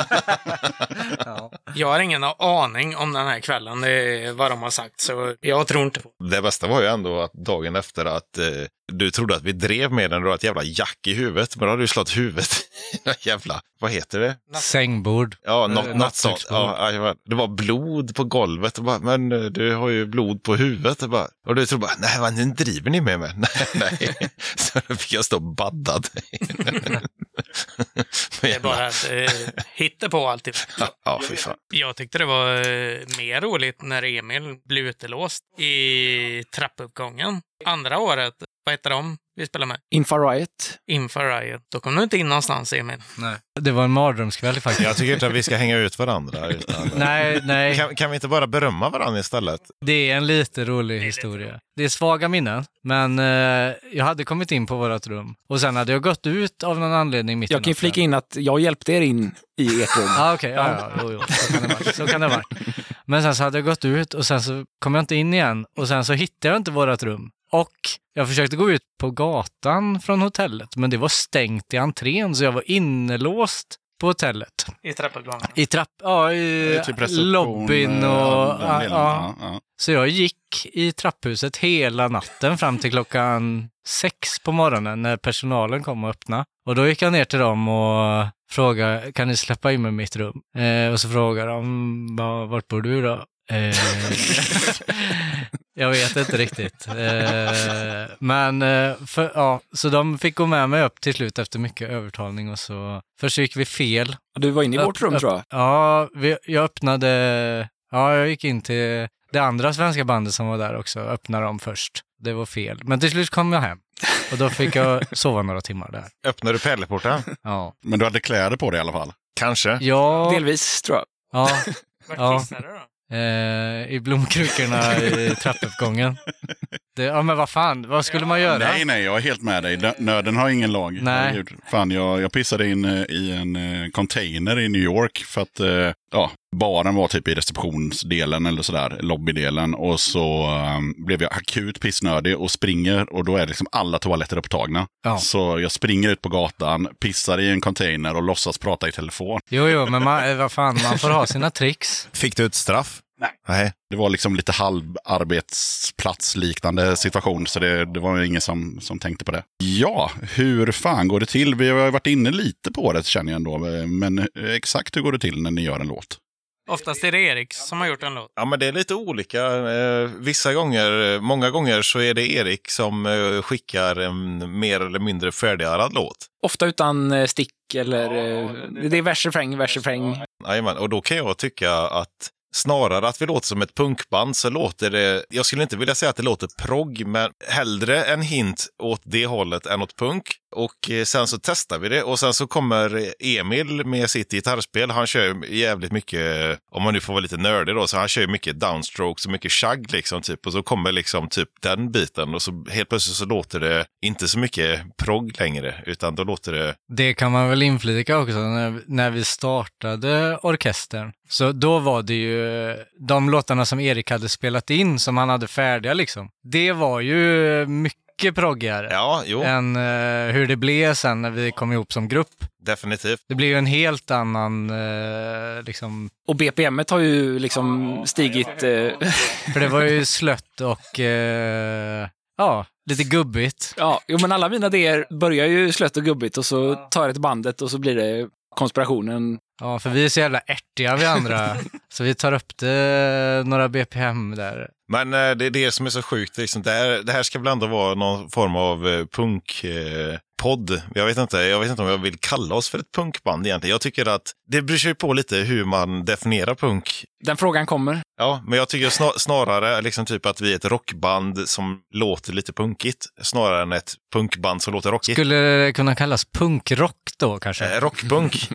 Speaker 9: Ja.
Speaker 1: Jag har ingen aning om den här kvällen. Det vad de har sagt, så jag tror inte på
Speaker 10: det bästa var ju ändå att dagen efter att eh, du trodde att vi drev med den, du har ett jävla jack i huvudet, men då hade du slått huvudet i jävla, vad heter det?
Speaker 9: Sängbord.
Speaker 10: Ja, något, något sånt. Ja, det var blod på golvet. Och bara, men eh, du har ju blod på huvudet. Och, bara, och du tror bara, nej, vad, nu driver ni med mig. Nej, nej. Så då fick jag stå baddad.
Speaker 1: Det är bara att eh, hitta på alltid.
Speaker 10: Ja, fy fan.
Speaker 1: Jag tyckte det var eh, mer roligt när Emil blev utelåst i trappuppgången. Andra året, vad heter de vi spelade med?
Speaker 8: Infa Riot.
Speaker 1: Inför Riot. Då kom du inte in någonstans, Emil.
Speaker 9: Nej. Det var en mardrömskväll faktiskt.
Speaker 10: Jag tycker inte att vi ska hänga ut varandra. Utan,
Speaker 9: Nej, nej.
Speaker 10: kan, kan vi inte bara berömma varandra istället?
Speaker 9: Det är en lite rolig historia. Det är svaga minnen, men eh, jag hade kommit in på vårt rum och sen hade jag gått ut av någon anledning mitt i
Speaker 8: Jag kan flika in att jag hjälpte er in i ert rum.
Speaker 9: Ah, Okej, ja, ja, jo, jo, så kan det vara. Så kan det vara. Men sen så hade jag gått ut och sen så kom jag inte in igen och sen så hittade jag inte vårt rum. Och jag försökte gå ut på gatan från hotellet, men det var stängt i entrén så jag var innelåst på hotellet.
Speaker 1: I trappuppgången.
Speaker 9: I trapp, ja, i
Speaker 2: typ
Speaker 9: lobbyn
Speaker 2: eh,
Speaker 9: och...
Speaker 2: den
Speaker 9: Ja, ja.
Speaker 2: Ja, ja.
Speaker 9: Så jag gick i trapphuset hela natten fram till klockan sex på morgonen när personalen kom och öppnade. Och då gick jag ner till dem och frågade, kan ni släppa in mig i mitt rum? Eh, och så frågade de, "Va- vart bor du då? Eh, jag vet inte riktigt. Eh, men eh, för, ja, så de fick gå med mig upp till slut efter mycket övertalning och så. Först gick vi fel
Speaker 8: Du var inne i
Speaker 9: Upp-
Speaker 8: vårt rum
Speaker 9: upp-
Speaker 8: tror jag.
Speaker 9: Ja, vi, jag öppnade... Ja, jag gick in till det andra svenska bandet som var där också. Öppnade dem först. Det var fel. Men till slut kom jag hem. Och då fick jag sova några timmar där.
Speaker 10: Öppnar du pärleporten?
Speaker 9: Ja.
Speaker 2: Men du hade kläder på dig i alla fall?
Speaker 10: Kanske.
Speaker 9: Ja,
Speaker 8: Delvis, tror jag.
Speaker 9: ja,
Speaker 1: Vart
Speaker 9: Ja.
Speaker 1: kissade du då?
Speaker 9: Eh, i blomkrukorna i trappuppgången. Det, ja, men vad fan, vad skulle man göra?
Speaker 2: Nej, nej, jag är helt med dig. Nö- Nöden har ingen lag.
Speaker 9: Nej.
Speaker 2: Fan, jag, jag pissade in eh, i en eh, container i New York för att eh, ja, baren var typ i receptionsdelen eller sådär, lobbydelen. Och så eh, blev jag akut pissnödig och springer och då är liksom alla toaletter upptagna.
Speaker 9: Ja.
Speaker 2: Så jag springer ut på gatan, pissar i en container och låtsas prata i telefon.
Speaker 9: Jo, jo, men man, eh, vad fan, man får ha sina tricks.
Speaker 10: Fick du ett straff?
Speaker 2: Nej.
Speaker 10: Nej.
Speaker 2: Det var liksom lite halvarbetsplatsliknande situation, så det, det var ingen som, som tänkte på det. Ja, hur fan går det till? Vi har varit inne lite på det känner jag ändå, men exakt hur går det till när ni gör en låt?
Speaker 1: Oftast är det Erik som har gjort en låt.
Speaker 10: Ja, men det är lite olika. Eh, vissa gånger, många gånger så är det Erik som eh, skickar en mer eller mindre färdigärad låt.
Speaker 8: Ofta utan eh, stick eller... eh, Det är vers, refräng, vers, refräng.
Speaker 10: Jajamän, och då kan jag tycka att snarare att vi låter som ett punkband så låter det, jag skulle inte vilja säga att det låter progg, men hellre en hint åt det hållet än åt punk. Och eh, sen så testar vi det och sen så kommer Emil med sitt gitarrspel. Han kör ju jävligt mycket, eh, om man nu får vara lite nördig då, så han kör ju mycket downstrokes och mycket chagg liksom typ. Och så kommer liksom typ den biten och så helt plötsligt så låter det inte så mycket progg längre, utan då låter det
Speaker 9: Det kan man väl inflika också, när, när vi startade orkestern. Så då var det ju eh, de låtarna som Erik hade spelat in, som han hade färdiga liksom. Det var ju mycket proggigare
Speaker 10: Ja, jo,
Speaker 9: än eh, hur det blev sen när vi kom ihop som grupp.
Speaker 10: definitivt.
Speaker 9: Det blev ju en helt annan, eh, liksom,
Speaker 8: Och BPM har ju liksom stigit... eh,
Speaker 9: för det var ju slött och, eh, ja, lite gubbigt.
Speaker 8: Ja, jo, men alla mina idéer börjar ju slött och gubbigt och så tar jag ett bandet och så blir det konspirationen.
Speaker 9: Ja, för vi är så jävla ärtiga vi andra, så vi tar upp det några BPM där.
Speaker 10: Men eh, det är det som är så sjukt. Liksom, det, här, det här ska väl ändå vara någon form av eh, punkpodd. Eh, jag, vet inte, jag vet inte om jag vill kalla oss för ett punkband egentligen. Jag tycker att det bryr sig på lite hur man definierar punk.
Speaker 8: Den frågan kommer.
Speaker 10: Ja, men jag tycker snar, snarare liksom typ att vi är ett rockband som låter lite punkigt. Snarare än ett punkband som låter rockigt.
Speaker 9: Skulle det kunna kallas punkrock då kanske?
Speaker 10: Eh, rockpunk.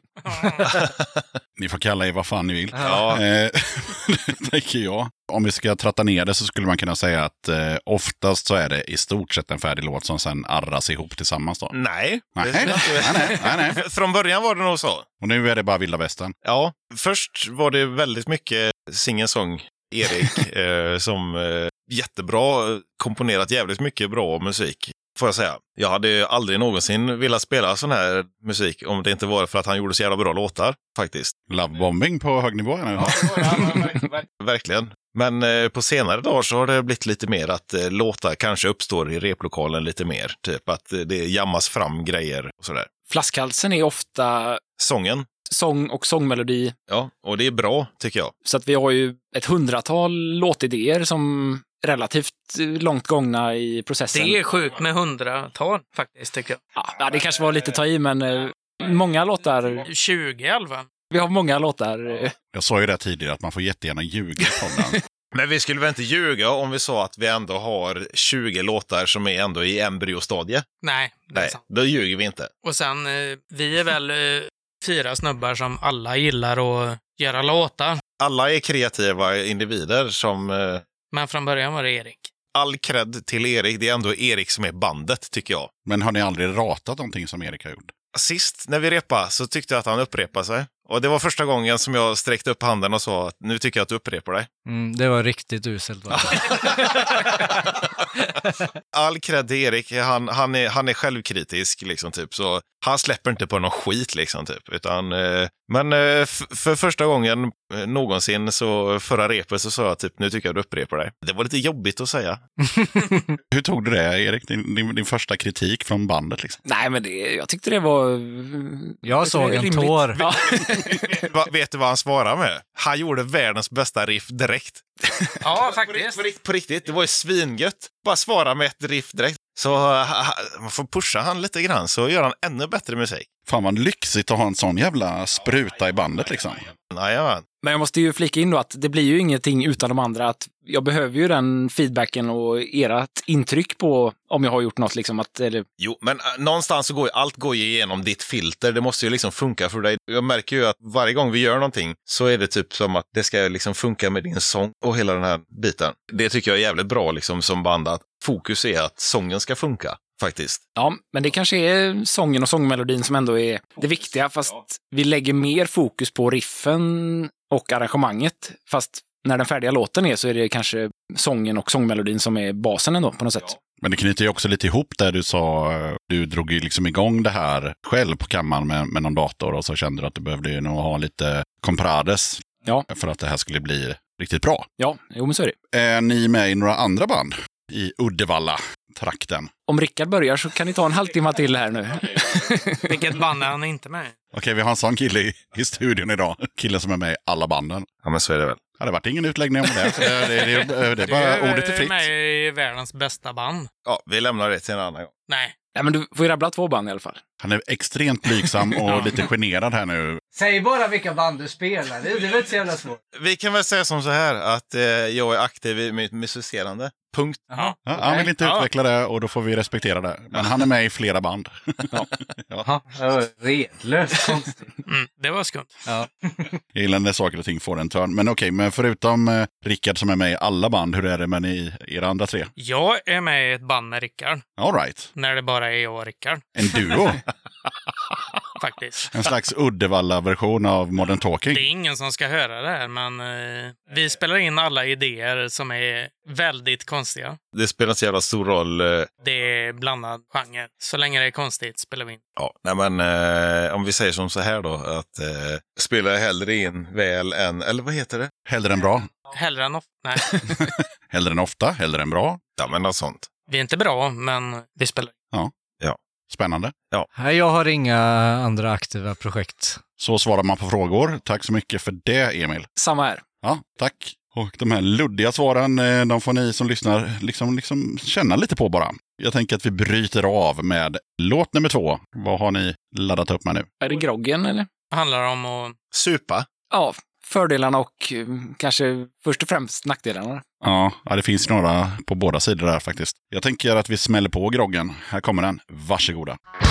Speaker 2: Ni får kalla er vad fan ni vill.
Speaker 10: ja.
Speaker 2: Eh, tänker jag. Om vi ska tratta ner det så skulle man kunna säga att eh, oftast så är det i stort sett en färdig låt som sen arras ihop tillsammans. Då.
Speaker 10: Nej.
Speaker 2: Nej, nej, nej, nej, nej.
Speaker 10: Från början var det nog så.
Speaker 2: Och nu är det bara vilda västern.
Speaker 10: Ja, först var det väldigt mycket sing-song Erik eh, som eh, jättebra komponerat jävligt mycket bra musik. Får jag säga. Jag hade aldrig någonsin velat spela sån här musik om det inte var för att han gjorde så jävla bra låtar faktiskt.
Speaker 2: Lovebombing på hög nivå. här nu.
Speaker 10: Verkligen. Men eh, på senare dagar så har det blivit lite mer att eh, låtar kanske uppstår i replokalen lite mer. Typ att eh, det jammas fram grejer och sådär.
Speaker 8: Flaskhalsen är ofta
Speaker 10: Sången,
Speaker 8: sång och sångmelodi.
Speaker 10: ja, och det är bra tycker jag.
Speaker 8: Så att vi har ju ett hundratal låtidéer som relativt eh, långt gångna i processen.
Speaker 1: Det är sjukt med hundratal faktiskt, tycker jag.
Speaker 8: Ja, det kanske var lite ta i, men eh, många låtar.
Speaker 1: 20 i alla fall.
Speaker 8: Vi har många låtar.
Speaker 2: Jag sa ju det tidigare att man får jättegärna ljuga i.
Speaker 10: Men vi skulle väl inte ljuga om vi sa att vi ändå har 20 låtar som är ändå i embryostadie?
Speaker 1: Nej, det är
Speaker 10: Nej,
Speaker 1: sant.
Speaker 10: då ljuger vi inte.
Speaker 1: Och sen, eh, vi är väl fyra snubbar som alla gillar att göra låtar.
Speaker 10: Alla är kreativa individer som...
Speaker 1: Men från början var det Erik.
Speaker 10: all cred till Erik. Det är ändå Erik som är bandet, tycker jag.
Speaker 2: Men har ni aldrig ratat någonting som Erik har gjort?
Speaker 10: Sist när vi repade så tyckte jag att han upprepade sig. Och det var första gången som jag sträckte upp handen och sa att nu tycker jag att du upprepar dig.
Speaker 9: Mm, det var riktigt uselt.
Speaker 10: All cred till Erik. Han, han, är, han är självkritisk, liksom, typ. Så han släpper inte på någon skit, liksom, typ. Utan, eh, men eh, för första gången eh, någonsin, så förra repet, så sa jag typ, nu tycker jag du upprepar dig. Det var lite jobbigt att säga.
Speaker 2: Hur tog du det, Erik? Din, din, din första kritik från bandet? Liksom?
Speaker 8: Nej, men det, jag tyckte det var... eh,
Speaker 9: Jag såg en
Speaker 8: rimligt.
Speaker 9: tår.
Speaker 8: Ja.
Speaker 10: Va, vet du vad han svarade med? Han gjorde världens bästa riff direkt.
Speaker 1: Ja,
Speaker 10: På, rikt- på, rikt- på riktigt, det var ju svingött. Bara svara med ett riff direkt. Så man får pusha han lite grann så gör han ännu bättre musik.
Speaker 2: Fan vad lyxigt att ha en sån jävla spruta i bandet liksom.
Speaker 10: Jajamän.
Speaker 8: Men jag måste ju flika in då att det blir ju ingenting utan de andra. Att jag behöver ju den feedbacken och ert intryck på om jag har gjort något. Liksom att, eller,
Speaker 10: Jo, men äh, någonstans så går ju, allt går ju igenom ditt filter. Det måste ju liksom funka för dig. Jag märker ju att varje gång vi gör någonting så är det typ som att det ska liksom funka med din sång och hela den här biten. Det tycker jag är jävligt bra liksom som band att fokus är att sången ska funka faktiskt.
Speaker 8: ja, men det kanske är sången och sångmelodin som ändå är det viktiga. Fast vi lägger mer fokus på riffen och arrangemanget. Fast när den färdiga låten är så är det kanske sången och sångmelodin som är basen ändå på något sätt.
Speaker 2: Men det knyter ju också lite ihop där du sa, du drog ju liksom igång det här själv på kammaren med, med någon dator och så kände du att du behövde ju nog ha lite comprades
Speaker 8: Ja.
Speaker 2: för att det här skulle bli riktigt bra.
Speaker 8: Ja, jo men så är det.
Speaker 2: Är ni med i några andra band i Uddevalla-trakten?
Speaker 8: Om Rickard börjar så kan ni ta en halvtimme till här nu.
Speaker 1: Vilket band är han inte med?
Speaker 2: Okej, vi har en sån kille i, i studion idag. Killen som är med i alla banden.
Speaker 10: Ja, men så är det väl.
Speaker 2: Ja, det vart ingen utläggning om det. Det, det, det, det är bara
Speaker 1: Du
Speaker 2: ordet är fritt.
Speaker 1: med i världens bästa band.
Speaker 10: Ja, vi lämnar det till en annan gång.
Speaker 1: Nej.
Speaker 8: Nej, men du får ju rabbla två band i alla fall.
Speaker 2: Han är extremt blygsam och lite generad här nu.
Speaker 9: Säg bara vilka band du spelar, det, det är väl inte så jävla svårt.
Speaker 10: Vi kan väl säga som så här att eh, jag är aktiv i mitt musicerande. Punkt.
Speaker 2: Ja, Han vill inte
Speaker 1: Ja.
Speaker 2: utveckla det och då får vi respektera det. Men han är med i flera band.
Speaker 9: Det var redlöst konstigt.
Speaker 1: Mm, det var skumt.
Speaker 9: Ja.
Speaker 2: Jag gillar när saker och ting får en törn. Men okej, men förutom eh, Rickard som är med i alla band, hur är det med ni, era andra tre?
Speaker 1: Jag är med i ett band med Rickard.
Speaker 2: All right.
Speaker 1: När det bara är jag och Rickard.
Speaker 2: En duo.
Speaker 1: Faktiskt.
Speaker 2: En slags Uddevalla-version av Modern Talking.
Speaker 1: Det är ingen som ska höra det här, men eh, vi spelar in alla idéer som är väldigt konstiga.
Speaker 10: Det spelar så jävla stor roll. Eh,
Speaker 1: Det är blandad genre. Så länge det är konstigt spelar vi in.
Speaker 10: ja, nej men eh, om vi säger som så här då att eh, spela hellre in väl än, eller vad heter det?
Speaker 2: Hellre än bra.
Speaker 1: Hellre än ofta. Nej,
Speaker 2: Hellre än ofta. Hellre än bra.
Speaker 10: Ja, men något sånt.
Speaker 1: Vi är inte bra, men vi spelar.
Speaker 2: Spännande.
Speaker 9: Nej, jag har inga andra aktiva projekt.
Speaker 2: Så svarar man på frågor. Tack så mycket för det, Emil.
Speaker 8: Samma här.
Speaker 2: Ja, tack. Och de här luddiga svaren, eh, de får ni som lyssnar liksom, liksom känna lite på bara. Jag tänker att vi bryter av med låt nummer två. Vad har ni laddat upp med nu?
Speaker 8: Är det groggen eller?
Speaker 1: handlar om att
Speaker 10: Supa.
Speaker 8: Ja, fördelarna och eh, kanske först och främst nackdelarna.
Speaker 2: Ja, ja, det finns några på båda sidor där faktiskt. Jag tänker att vi smäller på groggen. Här kommer den. Varsågoda.
Speaker 5: Mm.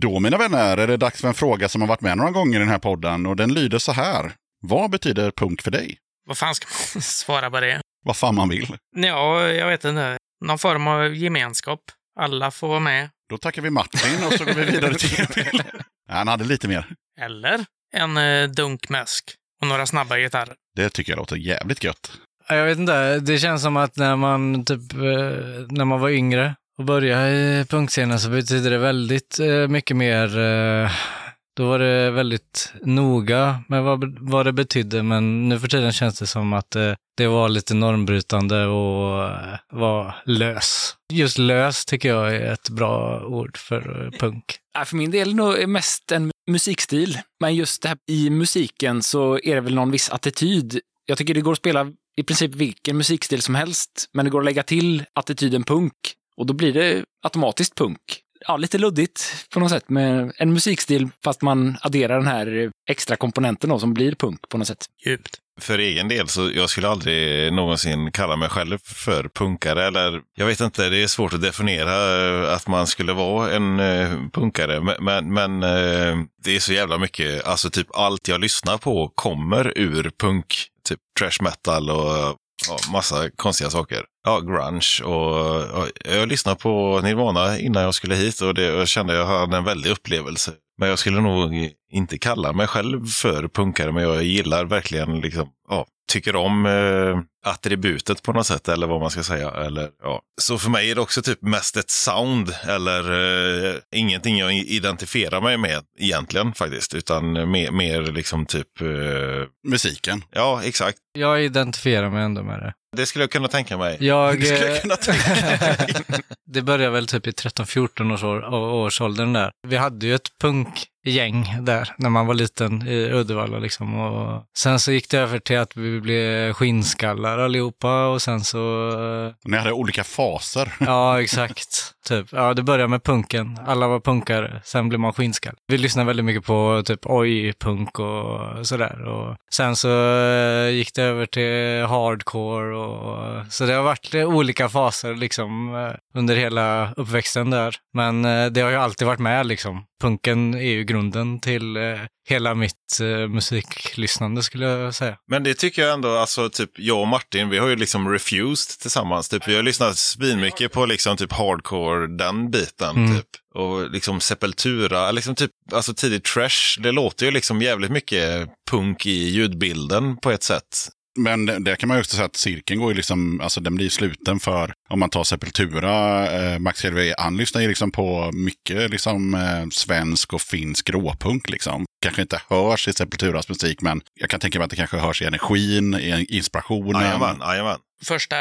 Speaker 2: Då mina vänner är det dags för en fråga som har varit med några gånger i den här podden och den lyder så här. Vad betyder punk för dig?
Speaker 1: Vad fan ska man svara på det?
Speaker 2: Vad fan man vill.
Speaker 1: Ja, jag vet inte. Någon form av gemenskap. Alla får vara med.
Speaker 2: Då tackar vi Martin och så går vi vidare till Emil. Han hade lite mer.
Speaker 1: Eller en eh, dunk mäsk och några snabba gitarrer.
Speaker 2: Det tycker jag låter jävligt gött.
Speaker 9: Ja, Jag vet inte, det känns som att när man typ, eh, när man var yngre att börja i punkscenen så betyder det väldigt eh, mycket mer, eh, då var det väldigt noga med vad, vad det betydde, men nu för tiden känns det som att eh, det var lite normbrytande och eh, var lös. Just lös tycker jag är ett bra ord för eh, punk.
Speaker 8: Ja, För min del är det nog mest en musikstil. Men just det här i musiken så är det väl någon viss attityd. Jag tycker det går att spela i princip vilken musikstil som helst, men det går att lägga till attityden punk och då blir det automatiskt punk. Ja, lite luddigt på något sätt med en musikstil fast man adderar den här extra komponenten då, som blir punk på något sätt.
Speaker 1: Djupt.
Speaker 10: För egen del så jag skulle aldrig någonsin kalla mig själv för punkare. Eller jag vet inte, det är svårt att definiera eh, att man skulle vara en eh, punkare. Men, men, men eh, det är så jävla mycket, alltså typ allt jag lyssnar på kommer ur punk. Typ trash metal och ja, massa konstiga saker. Ja, grunge och, och jag lyssnade på Nirvana innan jag skulle hit och det, jag kände att jag hade en väldig upplevelse. Men jag skulle nog inte kalla mig själv för punkare, men jag gillar verkligen liksom, ja, tycker om eh, attributet på något sätt, eller vad man ska säga. Eller, ja. Så för mig är det också typ mest ett sound, eller eh, ingenting jag identifierar mig med egentligen faktiskt, utan mer, mer liksom typ, eh,
Speaker 2: Musiken.
Speaker 10: ja exakt.
Speaker 9: Jag identifierar mig ändå med det.
Speaker 10: Det skulle jag kunna tänka mig.
Speaker 9: Jag,
Speaker 2: Det skulle jag
Speaker 9: eh,
Speaker 2: kunna tänka mig.
Speaker 9: Det började väl typ i 13-14 års år, årsåldern där. Vi hade ju ett punkgäng där när man var liten i Uddevalla liksom. Och sen så gick det över till att vi blev skinnskallar allihopa och sen så, eh,
Speaker 2: Ni hade olika faser.
Speaker 9: ja exakt. Typ. Ja, det började med punken. Alla var punkare. Sen blev man skinnskall. Vi lyssnade väldigt mycket på typ oj-punk och sådär. Och sen så eh, gick det över till hardcore och så det har varit olika faser liksom eh, under hela uppväxten där. Men det har ju alltid varit med liksom. Punken är ju grunden till eh, hela mitt eh, musiklyssnande skulle jag säga.
Speaker 10: Men det tycker jag ändå, alltså typ jag och Martin, vi har ju liksom refused tillsammans. Typ, vi har lyssnat svinmycket på liksom typ hardcore, den biten
Speaker 9: Mm.
Speaker 10: typ. Och liksom Sepultura, liksom typ, alltså tidigt trash, det låter ju liksom jävligt mycket punk i ljudbilden på ett sätt.
Speaker 2: Men det- där kan man ju också säga att cirkeln går ju liksom, alltså den blir sluten för, om man tar Sepultura, eh, Max Helvey, han lyssnar ju liksom på mycket liksom eh, svensk och finsk råpunk liksom. Kanske inte hörs i Sepulturas musik, men jag kan tänka mig att det kanske hörs i energin, i inspirationen.
Speaker 10: Jajamän, jajamän.
Speaker 1: Första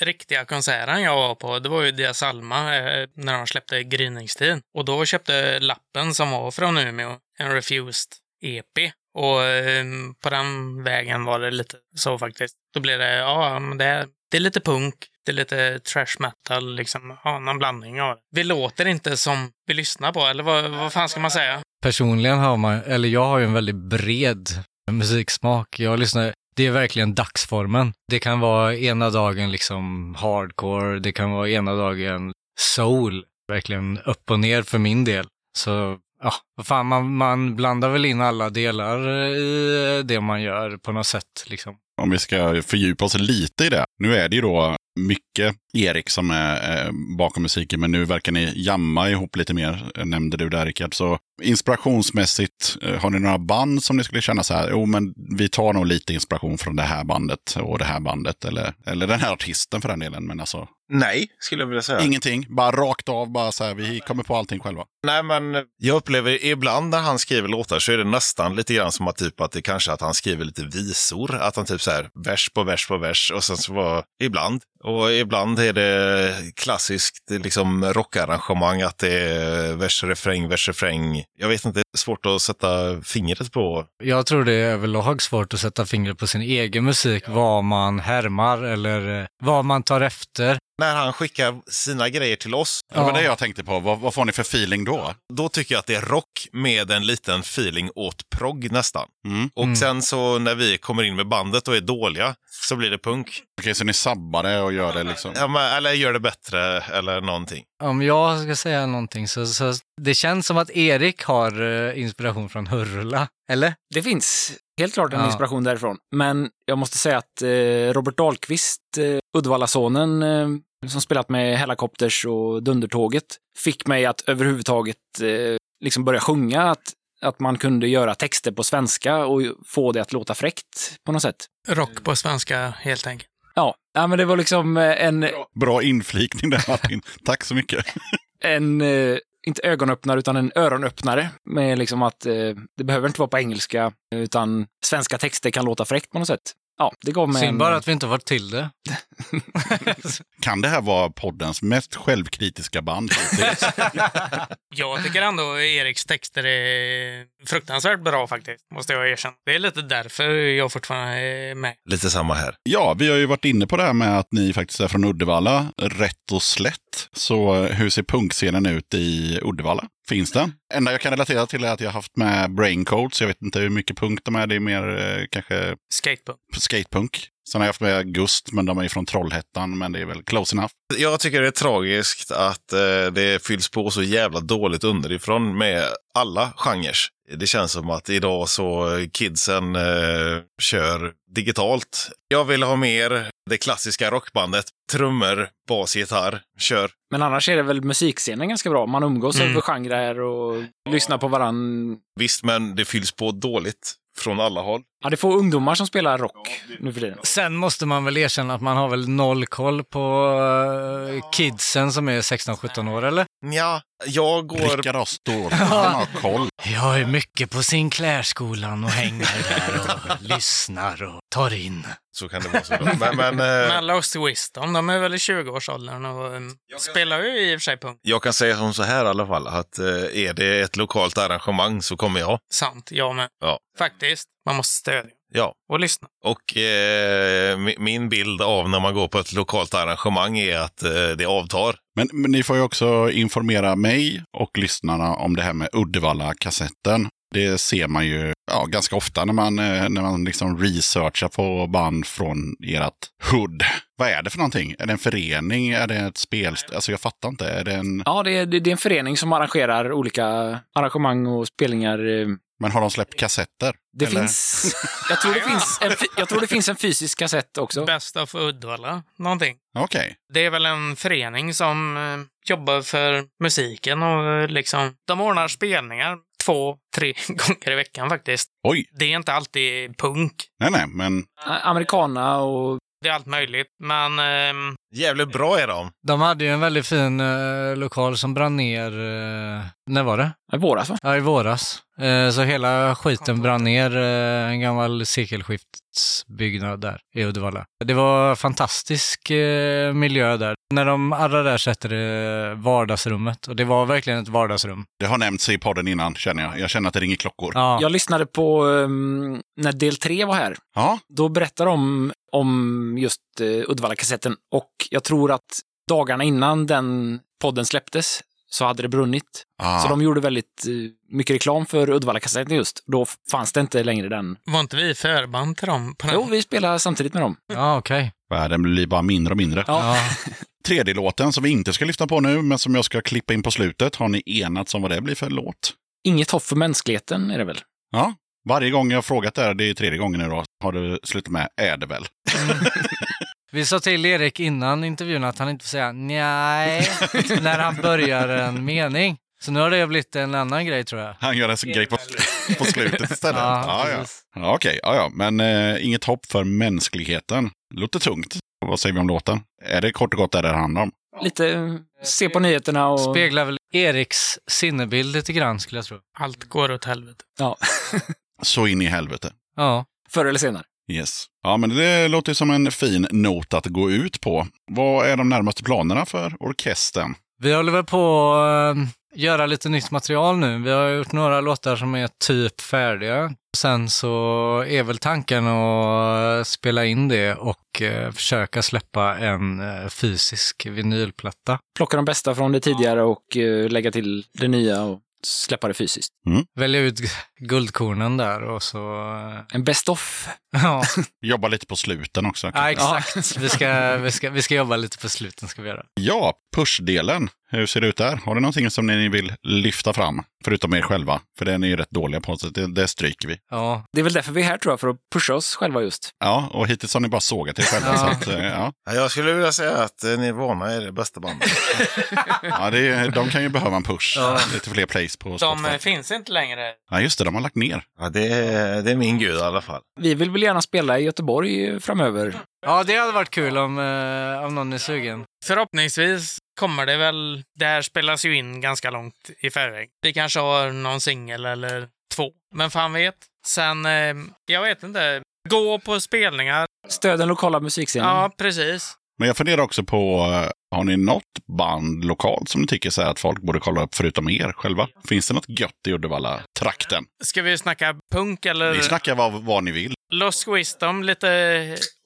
Speaker 1: riktiga konserten jag var på, det var ju Dia Salma eh, när de släppte Gryningstid. Och då köpte lappen som var från Umeå en Refused EP. Och ehm, på den vägen var det lite så faktiskt. Då blev det, ja, men det, är- det är lite punk, det är lite trash metal, liksom. Ja, någon blandning av det. Vi låter inte som vi lyssnar på, eller vad, vad fan ska man säga?
Speaker 9: Personligen har man, eller jag har ju en väldigt bred musiksmak. Jag lyssnar, det är verkligen dagsformen. Det kan vara ena dagen liksom hardcore, det kan vara ena dagen soul. Verkligen upp och ner för min del. Så ja, vad fan, man, man blandar väl in alla delar eh, i eh, det man gör på något sätt liksom.
Speaker 2: Om vi ska fördjupa oss lite i det. Nu är det ju då mycket Erik som är eh, bakom musiken, men nu verkar ni jamma ihop lite mer, eh, nämnde du där Rickard. Så inspirationsmässigt, har ni några band som ni skulle känna så här, jo men vi tar nog lite inspiration från det här bandet och det här bandet, eller, eller den här artisten för den delen, men alltså
Speaker 10: Nej, skulle jag vilja säga.
Speaker 2: ingenting, bara rakt av, bara så här, vi kommer på allting själva.
Speaker 10: Nej, men jag upplever ibland när han skriver låtar så är det nästan lite grann som att, typ, att det kanske att han skriver lite visor. Att han typ så här vers på vers på vers och sen så var ibland. Och ibland är det klassiskt liksom rockarrangemang att det är vers, refräng, vers, refräng. Jag vet inte, det är svårt att sätta fingret på.
Speaker 9: Jag tror det är överlag svårt att sätta fingret på sin egen musik, vad man härmar eller eh, vad man tar efter.
Speaker 10: När han skickar sina grejer till oss,
Speaker 2: Det var det jag tänkte på, vad, vad får ni för feeling då?
Speaker 10: då tycker jag att det är rock med en liten feeling åt progg nästan.
Speaker 2: Mm.
Speaker 10: Och sen så när vi kommer in med bandet och är dåliga, så blir det punk.
Speaker 2: Okej, så ni sabbar det och gör det liksom.
Speaker 10: Ja, men, eller gör det bättre eller någonting.
Speaker 9: Om jag ska säga någonting så, så det känns som att Erik har eh, inspiration från Hurla, eller?
Speaker 8: Det finns helt klart en
Speaker 9: Ja.
Speaker 8: inspiration därifrån. Men jag måste säga att eh, Robert Dahlqvist, eh, Uddevallasonen, eh, som spelat med Hellacopters och Dundertåget, fick mig att överhuvudtaget eh, liksom börja sjunga. Att, att man kunde göra texter på svenska och få det att låta fräckt på något sätt.
Speaker 1: Rock på svenska, helt enkelt.
Speaker 8: Ja, ja men det var liksom eh, en,
Speaker 2: Bra inflikning där Martin. Tack så mycket.
Speaker 8: en eh, inte ögonöppnare, utan en öronöppnare. Med liksom att eh, det behöver inte vara på engelska, utan svenska texter kan låta fräckt på något sätt. Ja, det gav mig
Speaker 9: Synd
Speaker 8: en...
Speaker 9: bara att vi inte varit till det.
Speaker 2: Kan det här vara poddens mest självkritiska band?
Speaker 1: Jag tycker ändå Eriks texter är fruktansvärt bra faktiskt, måste jag erkänna. Det är lite därför jag fortfarande är med.
Speaker 10: Lite samma här.
Speaker 2: ja, vi har ju varit inne på det här med att ni faktiskt är från Uddevalla, rätt och slätt. Så hur ser punkscenen ut i Uddevalla? Finns den? enda jag kan relatera till är att jag har haft med Braincoat, så jag vet inte hur mycket punk de är. Det är mer eh, kanske
Speaker 1: Skatepunk.
Speaker 2: skatepunk. Sen har jag haft med Gust, men de är ju från Trollhättan, men det är väl close enough.
Speaker 10: Jag tycker det är tragiskt att eh, det fylls på så jävla dåligt underifrån med alla genrer. Det känns som att idag så kidsen eh, kör digitalt. Jag vill ha mer det klassiska rockbandet. Trummor, bas, gitarr, kör.
Speaker 8: Men annars är det väl musikscenen ganska bra. Man umgås
Speaker 1: Mm.
Speaker 8: över genrer och lyssnar på varann.
Speaker 10: Visst, men det fylls på dåligt från alla håll.
Speaker 8: Ja, det är få ungdomar som spelar rock nu för tiden.
Speaker 9: Sen måste man väl erkänna att man har väl noll koll på eh, kidsen som är 16-17 år, eller?
Speaker 10: Ja, jag går...
Speaker 2: Rickard har stor, han har koll.
Speaker 9: Jag är mycket på Sinclairskolan och hänger där och lyssnar och tar in.
Speaker 10: Så kan det vara så. Men, men eh,
Speaker 1: Men Lost Wisdom, de är väl i 20-årsåldern och um, spelar ju i och för sig punk.
Speaker 10: jag kan säga som så här i alla fall, att eh, är det ett lokalt arrangemang så kommer jag.
Speaker 1: Sant, jag med.
Speaker 10: Ja.
Speaker 1: Faktiskt. Man måste stödja
Speaker 10: Ja,
Speaker 1: och lyssna.
Speaker 10: och eh, mi- min bild av när man går på ett lokalt arrangemang är att eh, det avtar.
Speaker 2: Men, men ni får ju också informera mig och lyssnarna om det här med Uddevalla-kassetten. Det ser man ju ja, ganska ofta när man, eh, när man liksom researchar på band från ert hood. Vad är det för någonting? Är det en förening? Är det ett spel? Alltså jag fattar inte. Är det en...
Speaker 8: Ja, det är, det det är en förening som arrangerar olika arrangemang och spelningar. Eh,
Speaker 2: Men har de släppt kassetter?
Speaker 8: Det
Speaker 2: Eller?
Speaker 8: finns... Jag tror det finns, en, jag tror det finns en fysisk kassett också.
Speaker 1: Best of Uddevalla, någonting.
Speaker 2: Okej.
Speaker 1: Det är väl en förening som eh, jobbar för musiken och eh, liksom, de ordnar spelningar två, tre gånger i veckan faktiskt.
Speaker 2: Oj.
Speaker 1: Det är inte alltid punk.
Speaker 2: Nej, nej, men
Speaker 8: Americana och...
Speaker 1: Det är allt möjligt, men ehm,
Speaker 10: Jävligt bra är de.
Speaker 9: De hade ju en väldigt fin eh, lokal som brann ner, eh, när var det?
Speaker 8: I våras, va?
Speaker 9: Ja, i våras. Eh, så hela skiten brann ner, eh, en gammal sekelskiftsbyggnad där i Uddevalla. Det var fantastisk eh, miljö där. När de alla där sätter det vardagsrummet, och det var verkligen ett vardagsrum.
Speaker 2: det har nämnts i podden innan känner jag. Jag känner att det ringer klockor.
Speaker 9: Ja,
Speaker 8: Jag lyssnade på um, när del tre var här.
Speaker 2: Ja,
Speaker 8: Då berättade de om just uh, Uddevalla-kassetten och jag tror att dagarna innan den podden släpptes så hade det brunnit.
Speaker 2: ah.
Speaker 8: Så de gjorde väldigt eh, mycket reklam för Uddevalla-kassetten just. Då fanns det inte längre den.
Speaker 1: var inte vi förband till dem? På den?
Speaker 8: Jo, vi spelade samtidigt med dem.
Speaker 9: ja okej.
Speaker 2: Världen blir bara mindre och mindre.
Speaker 8: Ja.
Speaker 9: Ja.
Speaker 2: Tredje låten som vi inte ska lyfta på nu, men som jag ska klippa in på slutet. Har ni enats om vad det blir för låt?
Speaker 8: Inget hopp för mänskligheten är det väl?
Speaker 2: Ja, varje gång jag har frågat det här, det är tredje gången nu då, har det slutat med är det väl.
Speaker 9: Vi sa till Erik innan intervjun att han inte får säga nej när han börjar en mening. Så nu har det blivit en annan grej tror jag.
Speaker 2: Han gör en grej på, på slutet istället.
Speaker 9: Ja,
Speaker 2: ja, ja. okej. Ja, ja. Men eh, inget hopp för mänskligheten. Låter tungt. Vad säger vi om låten? Är det kort och gott det det handlar om?
Speaker 8: Lite eh, se på nyheterna och...
Speaker 9: Speglar väl Eriks sinnebild lite grann skulle jag tro.
Speaker 1: Allt går åt helvete.
Speaker 8: Ja,
Speaker 2: Så in i helvete.
Speaker 9: Ja.
Speaker 8: förr eller senare.
Speaker 2: Yes. Ja, men det låter som en fin not att gå ut på. Vad är de närmaste planerna för orkestern?
Speaker 9: Vi håller väl på att eh, göra lite nytt material nu. Vi har gjort några låtar som är typ färdiga. Sen så är väl tanken att spela in det och eh, försöka släppa en eh, fysisk vinylplatta.
Speaker 8: Plocka de bästa från det tidigare och lägga till det nya. Och... släppa det fysiskt.
Speaker 9: Välja ut guldkornen där och så...
Speaker 8: En best of.
Speaker 9: Ja,
Speaker 2: Jobba lite på sluten också.
Speaker 9: ja exakt. Vi ska, vi, ska, vi ska jobba lite på sluten ska vi göra.
Speaker 2: Ja, push-delen. Hur ser det ut där? Har du någonting som ni vill lyfta fram? Förutom er själva. För det är ni ju rätt dåliga på, så det, det stryker vi.
Speaker 9: Ja,
Speaker 8: Det är väl därför vi är här tror jag, för att pusha oss själva just.
Speaker 2: Ja, och hittills har ni bara sågat er själva.
Speaker 9: Ja.
Speaker 2: Så att, eh, ja.
Speaker 10: Ja, Jag skulle vilja säga att eh, Nirvana är det bästa bandet.
Speaker 2: Ja, det är, de kan ju behöva en push. Lite fler plays på
Speaker 1: De
Speaker 2: Spotify.
Speaker 1: eh, finns inte längre.
Speaker 2: Ja, just det. De har lagt ner.
Speaker 10: Ja, det, är, det är min gud i alla fall.
Speaker 8: Vi vill väl gärna spela i Göteborg framöver.
Speaker 9: ja det hade varit kul om, eh, om någon är sugen.
Speaker 1: Förhoppningsvis kommer det väl... Det här spelas ju in ganska långt i förväg. Vi kanske har någon singel eller två. Men fan vet. Sen, eh, jag vet inte. Gå på spelningar.
Speaker 8: Stöd den lokala musikscenen.
Speaker 1: Ja, precis.
Speaker 2: Men jag funderar också på, eh, har ni något band lokalt som ni tycker så här att folk borde kolla upp förutom er själva? Finns det något gött i Uddevalla-trakten?
Speaker 1: Ska vi snacka punk eller?
Speaker 2: Ni snackar vad, vad ni vill.
Speaker 1: Lost Wisdom lite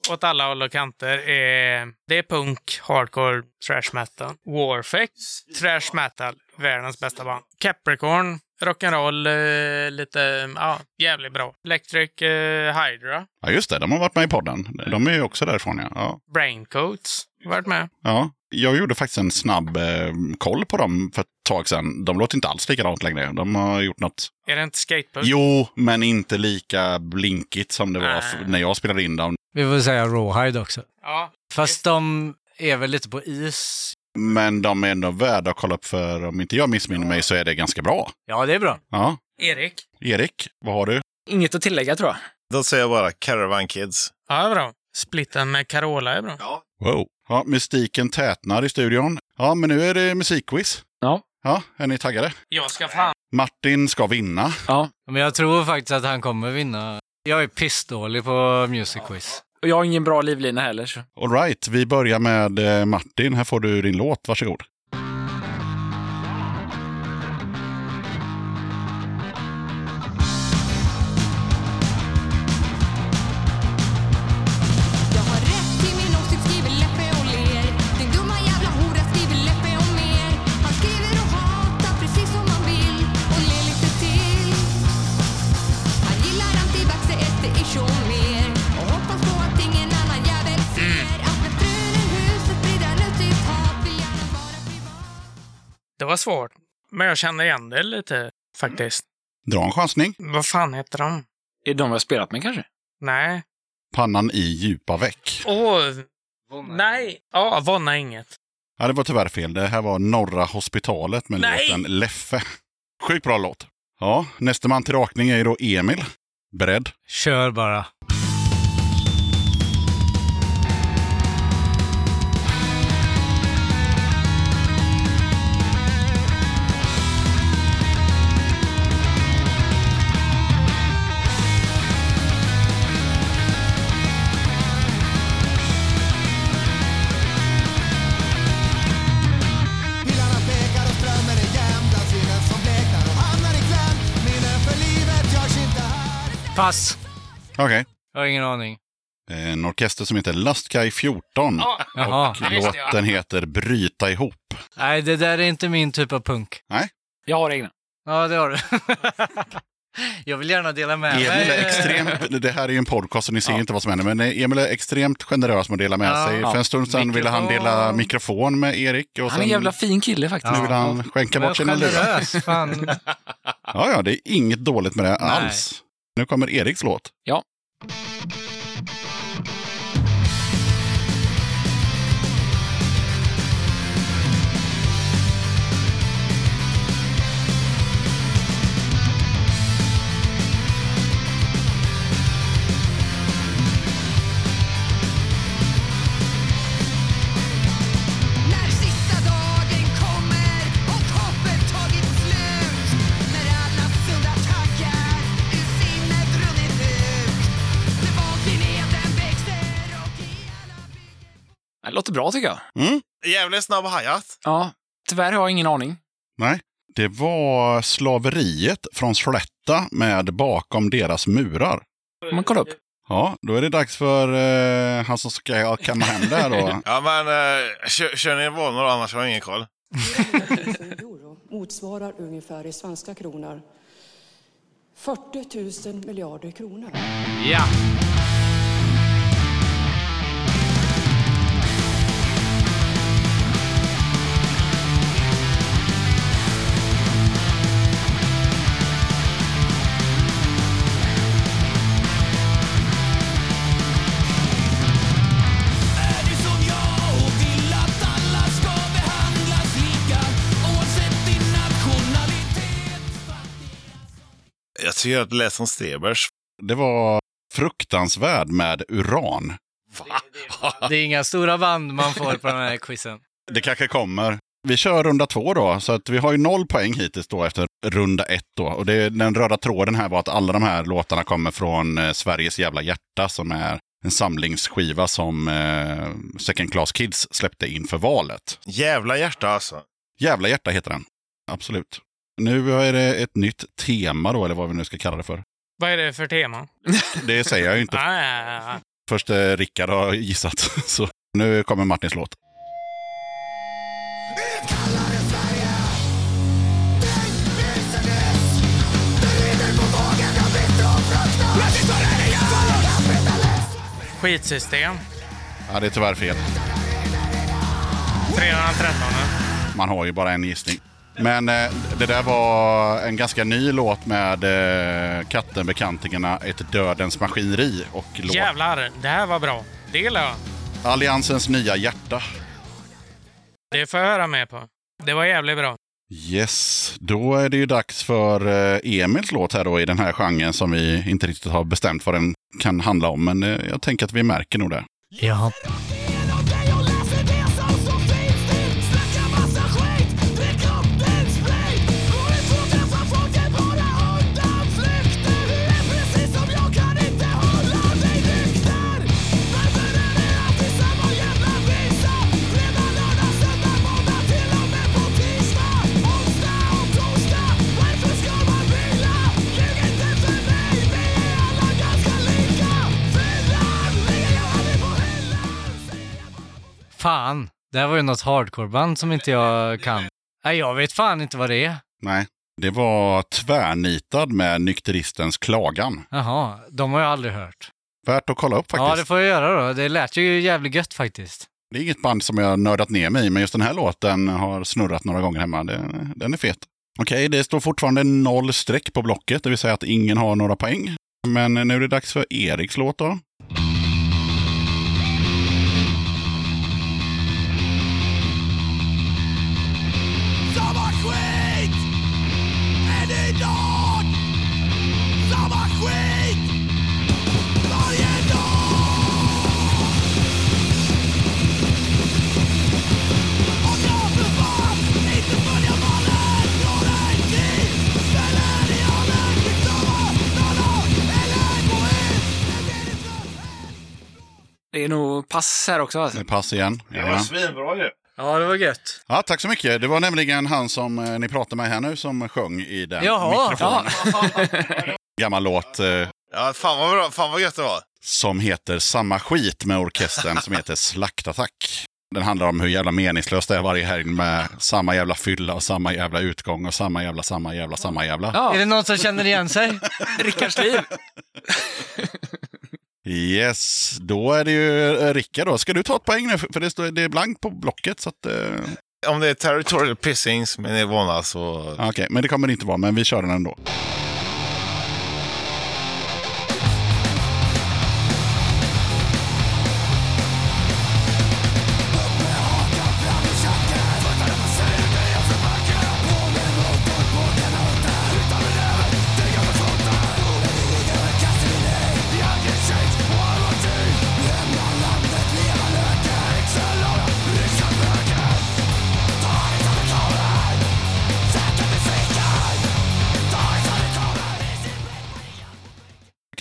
Speaker 1: åt alla håll och kanter. Är, det är punk, hardcore, trash metal. Warfix, trash metal, världens bästa band. Capricorn, rock'n'roll, eh, lite, ja, jävligt bra. Electric eh, Hydra,
Speaker 2: Ja, just det. De har varit med i podden. De är ju också därifrån, ja. ja.
Speaker 1: Braincoats, varit med.
Speaker 2: Ja, jag gjorde faktiskt en snabb eh, koll på dem för ett tag sedan. De låter inte alls likadant längre. De har gjort något.
Speaker 1: Är det inte skatepunk?
Speaker 2: Jo, men inte lika blinkigt som det var f- när jag spelade in dem.
Speaker 9: Vi får säga Rawhide också.
Speaker 1: Ja.
Speaker 9: Fast de är väl lite på is.
Speaker 2: Men de är ändå värda att kolla upp för om inte jag missminner mig så är det ganska bra.
Speaker 9: Ja, det är bra.
Speaker 2: Ja.
Speaker 1: Erik?
Speaker 2: Erik, vad har du?
Speaker 8: Inget att tillägga tror jag.
Speaker 10: Då säger jag bara Caravan Kids.
Speaker 1: Ja, bra. Splitten med Carola är bra.
Speaker 2: Wow. Ja, mystiken tätnar i studion. Ja, men nu är det musikquiz.
Speaker 8: Ja.
Speaker 2: Ja, är ni taggade?
Speaker 1: Jag ska fan...
Speaker 2: Martin ska vinna.
Speaker 8: Ja.
Speaker 9: Men jag tror faktiskt att han kommer vinna. Jag är pissdålig på Music Quiz.
Speaker 8: Och jag har ingen bra livlina heller. Så.
Speaker 2: All right, vi börjar med eh, Martin. Här får du din låt. Varsågod.
Speaker 1: Svårt. Men jag känner igen det lite, faktiskt.
Speaker 2: Dra en chansning.
Speaker 1: Vad fan heter de?
Speaker 8: Är de vi har spelat med kanske?
Speaker 1: Nej.
Speaker 2: Pannan i djupa veck.
Speaker 1: Åh! Nej! Ja, Vonna inget.
Speaker 2: Ja, det var tyvärr fel. Det här var Norra Hospitalet med
Speaker 1: Nej!
Speaker 2: låten Leffe. Sjukt bra låt. Ja, nästa man till rakning är ju då Emil. Beredd?
Speaker 9: Kör bara. Pass.
Speaker 2: Okej.
Speaker 9: Jag har ingen aning.
Speaker 2: En orkester som heter Lastkaj 14.
Speaker 1: Ja,
Speaker 9: Jaha.
Speaker 2: Låten heter Bryta ihop.
Speaker 9: Nej, det där är inte min typ av punk.
Speaker 8: Jag har egna.
Speaker 9: Ja, det har du. jag vill gärna dela med
Speaker 2: Emil
Speaker 9: mig.
Speaker 2: är extremt, det här är ju en podcast så ni ser
Speaker 8: Ja.
Speaker 2: inte vad som händer, men Emil är extremt generös med att dela med
Speaker 9: Ja.
Speaker 2: sig. För en stund sedan ville han dela mikrofon med Erik. Och
Speaker 8: Han är en jävla fin kille faktiskt.
Speaker 2: nu vill han skänka bort sina lurar. Ja, ja, det är inget dåligt med det alls. Nu kommer Eriks låt.
Speaker 8: Ja. Bra tycker jag.
Speaker 2: Mm?
Speaker 10: Jävligt snabb hi-hat.
Speaker 8: Ja. Tyvärr har jag ingen aning.
Speaker 2: Nej. Det var slaveriet från Slätta med Bakom deras murar.
Speaker 8: Man kolla upp?
Speaker 2: Ja, då är det dags för eh, han som ska kamma hem det här då.
Speaker 10: Ja, men uh, kör, kör ni då, annars har jag ingen koll.
Speaker 11: 400 000 euro motsvarar ungefär i svenska kronor 40 000 miljarder kronor.
Speaker 8: Ja!
Speaker 10: Tycker att det lät som Stebers.
Speaker 2: Det var fruktansvärd med uran.
Speaker 9: Det är inga stora band man får på den här quizen.
Speaker 2: Det kanske kommer. Vi kör runda två då, så att vi har ju noll poäng hittills då efter runda ett då. Och det, den röda tråden här var att alla de här låtarna kommer från eh, Sveriges jävla hjärta som är en samlingsskiva som eh, Second Class Kids släppte inför valet.
Speaker 10: Jävla hjärta alltså.
Speaker 2: Jävla hjärta heter den. Absolut. Nu är det ett nytt tema då, eller vad vi nu ska kalla det för.
Speaker 1: Vad är det för tema?
Speaker 2: Det säger jag ju inte.
Speaker 1: Ah,
Speaker 2: Först eh, Rickard har gissat. Så nu kommer Martins låt.
Speaker 1: skitsystem.
Speaker 2: Ja, det är tyvärr fel.
Speaker 1: 313.
Speaker 2: Man har ju bara en gissning. Men eh, det där var en ganska ny låt med eh, katten Bekantingarna, Ett dödens maskineri och låt
Speaker 1: Jävlar, det här var bra. Det gillar jag.
Speaker 2: Alliansens nya hjärta.
Speaker 1: Det får jag höra med på. Det var jävligt bra.
Speaker 2: Yes, då är det ju dags för eh, Emils låt här då i den här genren som vi inte riktigt har bestämt vad den kan handla om. Men eh, jag tänker att vi märker nog det.
Speaker 9: Ja. Det här var ju något hardcoreband som inte jag kan. Nej, jag vet fan inte vad det är.
Speaker 2: Nej, det var tvärnitad med nykteristens klagan.
Speaker 9: Jaha, de har jag aldrig hört.
Speaker 2: Värt att kolla upp faktiskt.
Speaker 9: Ja, det får jag göra då. Det lät ju jävligt gött faktiskt.
Speaker 2: Det är inget band som jag nördat ner mig i, men just den här låten har snurrat några gånger hemma. Det, den är fet. Okej, det står fortfarande noll streck på blocket, det vill säga att ingen har några poäng. Men nu är det dags för Eriks låt då.
Speaker 8: Det är nog pass här också. Alltså.
Speaker 2: Det är pass igen. Ja.
Speaker 10: svinbra ju.
Speaker 8: Ja, det var gött.
Speaker 2: ja, tack så mycket. Det var nämligen han som eh, ni pratar med här nu som sjöng i den
Speaker 9: Jaha,
Speaker 2: mikrofonen. Gammal låt eh,
Speaker 10: Ja, fan vad bra. Fan vad gött det var.
Speaker 2: som heter Samma skit med orkestern som heter Slaktattack. Den handlar om hur jävla meningslöst det är varje helg med samma jävla fylla och samma jävla utgång och samma jävla, samma jävla, samma jävla.
Speaker 8: Ja,
Speaker 9: Är det någon som känner igen sig?
Speaker 8: Rickards liv.
Speaker 2: Yes, då är det ju eh, Rickard då. Ska du ta ett poäng nu? För det, står, det är blankt på blocket. Så att, eh,
Speaker 10: Om det är territorial pissings med Nirvana så...
Speaker 2: Okej, men det kommer det inte vara. Men vi kör den ändå.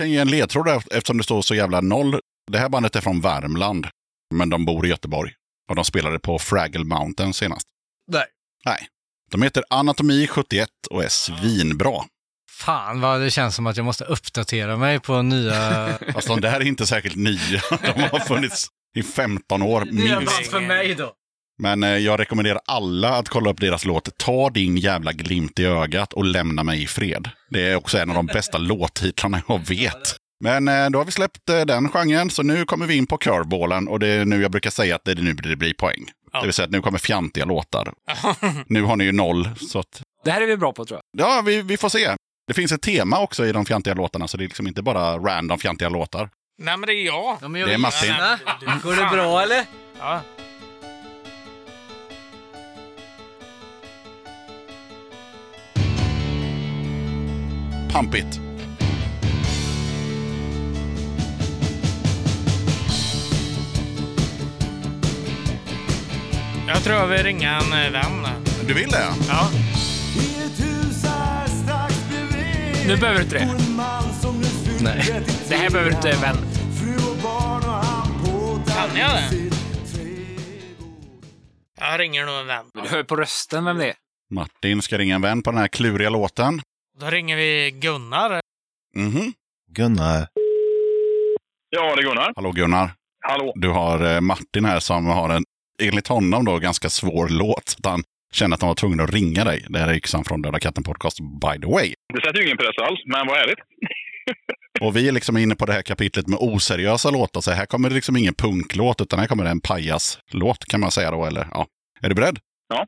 Speaker 2: Kan ge en ledtråd eftersom det står så jävla noll. Det här bandet är från Värmland, men de bor i Göteborg. Och de spelade på Fraggle Mountain senast.
Speaker 8: Nej.
Speaker 2: Nej. De heter Anatomi 71 och är svinbra.
Speaker 9: Fan vad det känns som att jag måste uppdatera mig på nya...
Speaker 2: Fast de där är inte särskilt nya. De har funnits i 15 år minst.
Speaker 9: band för mig då.
Speaker 2: Men eh, jag rekommenderar alla att kolla upp deras låt Ta din jävla glimt i ögat och lämna mig i fred. Det är också en av de bästa låttitlarna jag vet. Men eh, då har vi släppt eh, den genren, så nu kommer vi in på curveballen och det är nu jag brukar säga att det är nu det blir poäng. Det vill säga att nu kommer fjantiga låtar. nu har ni ju noll, så att
Speaker 8: Det här är vi bra på tror jag.
Speaker 2: Ja, vi, vi får se. Det finns ett tema också i de fjantiga låtarna, så det är liksom inte bara random fjantiga låtar.
Speaker 1: Nej, men det är jag.
Speaker 9: Ja, men jag
Speaker 2: Det är Martin.
Speaker 9: Går det bra eller?
Speaker 1: Ja.
Speaker 2: Pump it.
Speaker 1: Jag tror jag vill ringa en eh, vän.
Speaker 2: Du vill det?
Speaker 1: Ja.
Speaker 8: Nu behöver du inte det.
Speaker 9: Nej.
Speaker 6: 33.
Speaker 8: Det här behöver du inte, vän.
Speaker 1: Kan jag det? Jag ringer nog en vän.
Speaker 8: Du hör på rösten vem det är.
Speaker 2: Martin ska ringa en vän på den här kluriga låten.
Speaker 1: Då ringer vi Gunnar.
Speaker 2: Mhm.
Speaker 10: Gunnar.
Speaker 12: Ja, det är Gunnar.
Speaker 2: Hallå Gunnar.
Speaker 12: Hallå.
Speaker 2: Du har eh, Martin här som har en, enligt honom då, ganska svår låt. Han känner att han var tvungen att ringa dig. Det här är Yxan från Döda katten podcast, by the way.
Speaker 12: Det sätter ju ingen press alls, men vad härligt.
Speaker 2: Och vi är liksom inne på det här kapitlet med oseriösa låtar. Så här kommer det liksom ingen punklåt, utan här kommer det en pajaslåt kan man säga då. Eller, ja. Är du beredd?
Speaker 12: Ja.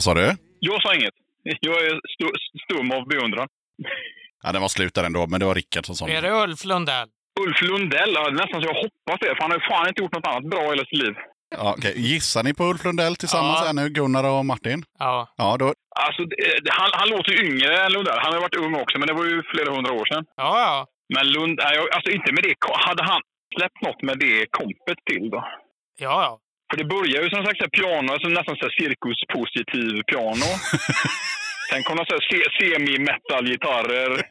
Speaker 10: Vad
Speaker 2: sa du?
Speaker 12: Jag sa inget. Jag är stu- stum av beundran.
Speaker 2: Ja, den var slut där ändå, men det var Rickard som sa
Speaker 1: Är
Speaker 2: det.
Speaker 1: det Ulf Lundell?
Speaker 12: Ulf Lundell, ja, det nästan så jag hoppas det, för han har ju fan inte gjort något annat bra i hela sitt liv.
Speaker 2: Ja, okej. Gissar ni på Ulf Lundell tillsammans
Speaker 1: Ja.
Speaker 2: här nu, Gunnar och Martin?
Speaker 1: Ja.
Speaker 2: Ja, då,
Speaker 12: Alltså, det- det- han, han låter ju yngre än Lundell. Han har ju varit ung också, men det var ju flera hundra år sedan.
Speaker 1: Ja, ja.
Speaker 12: Men Lund, alltså inte med det. Hade han släppt något med det kompet till då?
Speaker 1: Ja, ja.
Speaker 12: För det börjar ju som sagt så här piano, alltså nästan så här cirkuspositiv piano. Sen kom det semi-metal-gitarrer.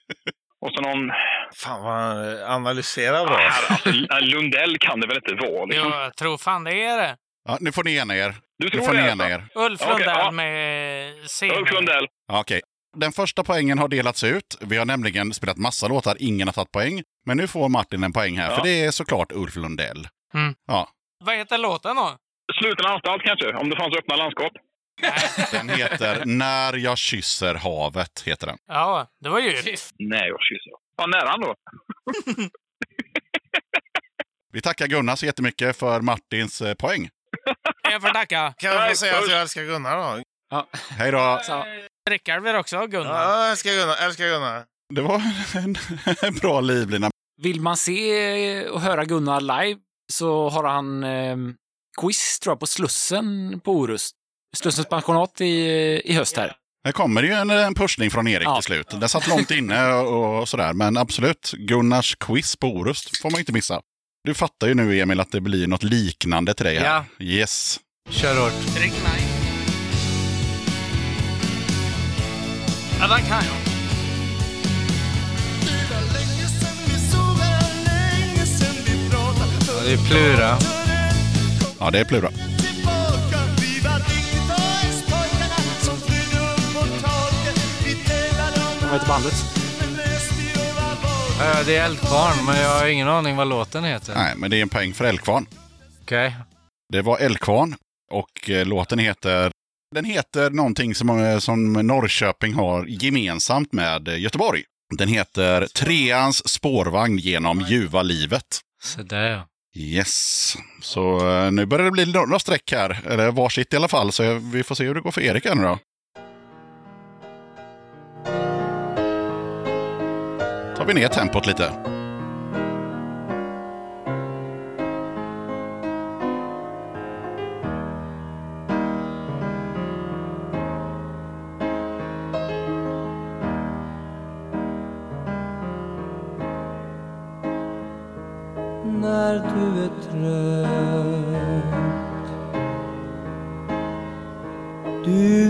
Speaker 12: Och så någon...
Speaker 10: Fan vad han eh, analyserar bra.
Speaker 12: Alltså, Lundell kan det väl inte vara?
Speaker 1: Jo,
Speaker 12: Liksom.
Speaker 1: jag tror fan det är det.
Speaker 2: ja, nu får ni ena er.
Speaker 12: Du
Speaker 2: Nu
Speaker 12: tror
Speaker 2: får ni ena
Speaker 12: alltså?
Speaker 2: er.
Speaker 1: Ulf Lundell
Speaker 12: ja.
Speaker 1: med semi.
Speaker 12: Ulf Lundell.
Speaker 2: Ja, okej. Den första poängen har delats ut. Vi har nämligen spelat massa låtar, ingen har tagit poäng. Men nu får Martin en poäng här,
Speaker 12: Ja.
Speaker 2: för det är såklart Ulf Lundell.
Speaker 1: Mm.
Speaker 2: Ja,
Speaker 1: Vad heter låten då?
Speaker 12: Sluten anstalt kanske, om det fanns öppna landskap.
Speaker 2: den heter När jag kysser havet, heter den.
Speaker 1: Ja, det var ju...
Speaker 12: Nej, jag kysser. Ja, nära då.
Speaker 2: Vi tackar Gunnar så jättemycket för Martins eh, poäng.
Speaker 1: Jag får tacka.
Speaker 10: Kan jag få säga att jag älskar Gunnar då?
Speaker 2: Hej då!
Speaker 1: Rickard vill också ha Gunnar.
Speaker 10: Ja, jag älskar Gunnar. Älskar Gunnar.
Speaker 2: Det var en, en bra livlina.
Speaker 8: Vill man se och höra Gunnar live så har han eh, quiz tror jag, på Slussen på Orust. Slussens pensionat i, i höst här.
Speaker 2: Här kommer det ju en, en pushning från Erik
Speaker 8: Ja.
Speaker 2: till slut. Den satt långt inne och, och sådär. Men absolut, Gunnars quiz på Orust får man inte missa. Du fattar ju nu Emil att det blir något liknande till dig här.
Speaker 9: Ja.
Speaker 2: Yes.
Speaker 9: Kör hårt.
Speaker 1: Ring mig. Ja, den kan jag.
Speaker 6: Det
Speaker 9: det är Plura.
Speaker 2: Ja, det är Plura.
Speaker 6: Tillbaka, vi var 90-talspojkarna som flydde upp på taket. Vi tävlade om
Speaker 8: Vad heter bandet?
Speaker 9: Ja, det är Eldkvarn, men jag har ingen aning vad låten heter.
Speaker 2: Nej, men det är en poäng för Älgkvarn.
Speaker 9: Okej.
Speaker 2: Det var Älgkvarn och eh, låten heter den heter någonting som, eh, som Norrköping har gemensamt med eh, Göteborg. Den heter Treans spårvagn genom ljuva livet.
Speaker 9: Så där ja.
Speaker 2: Yes. Så eh, nu börjar det bli några streck här. Eller varsitt i alla fall. Så vi får se hur det går för Erik här nu då. Tar vi ner tempot lite.
Speaker 5: När du är trött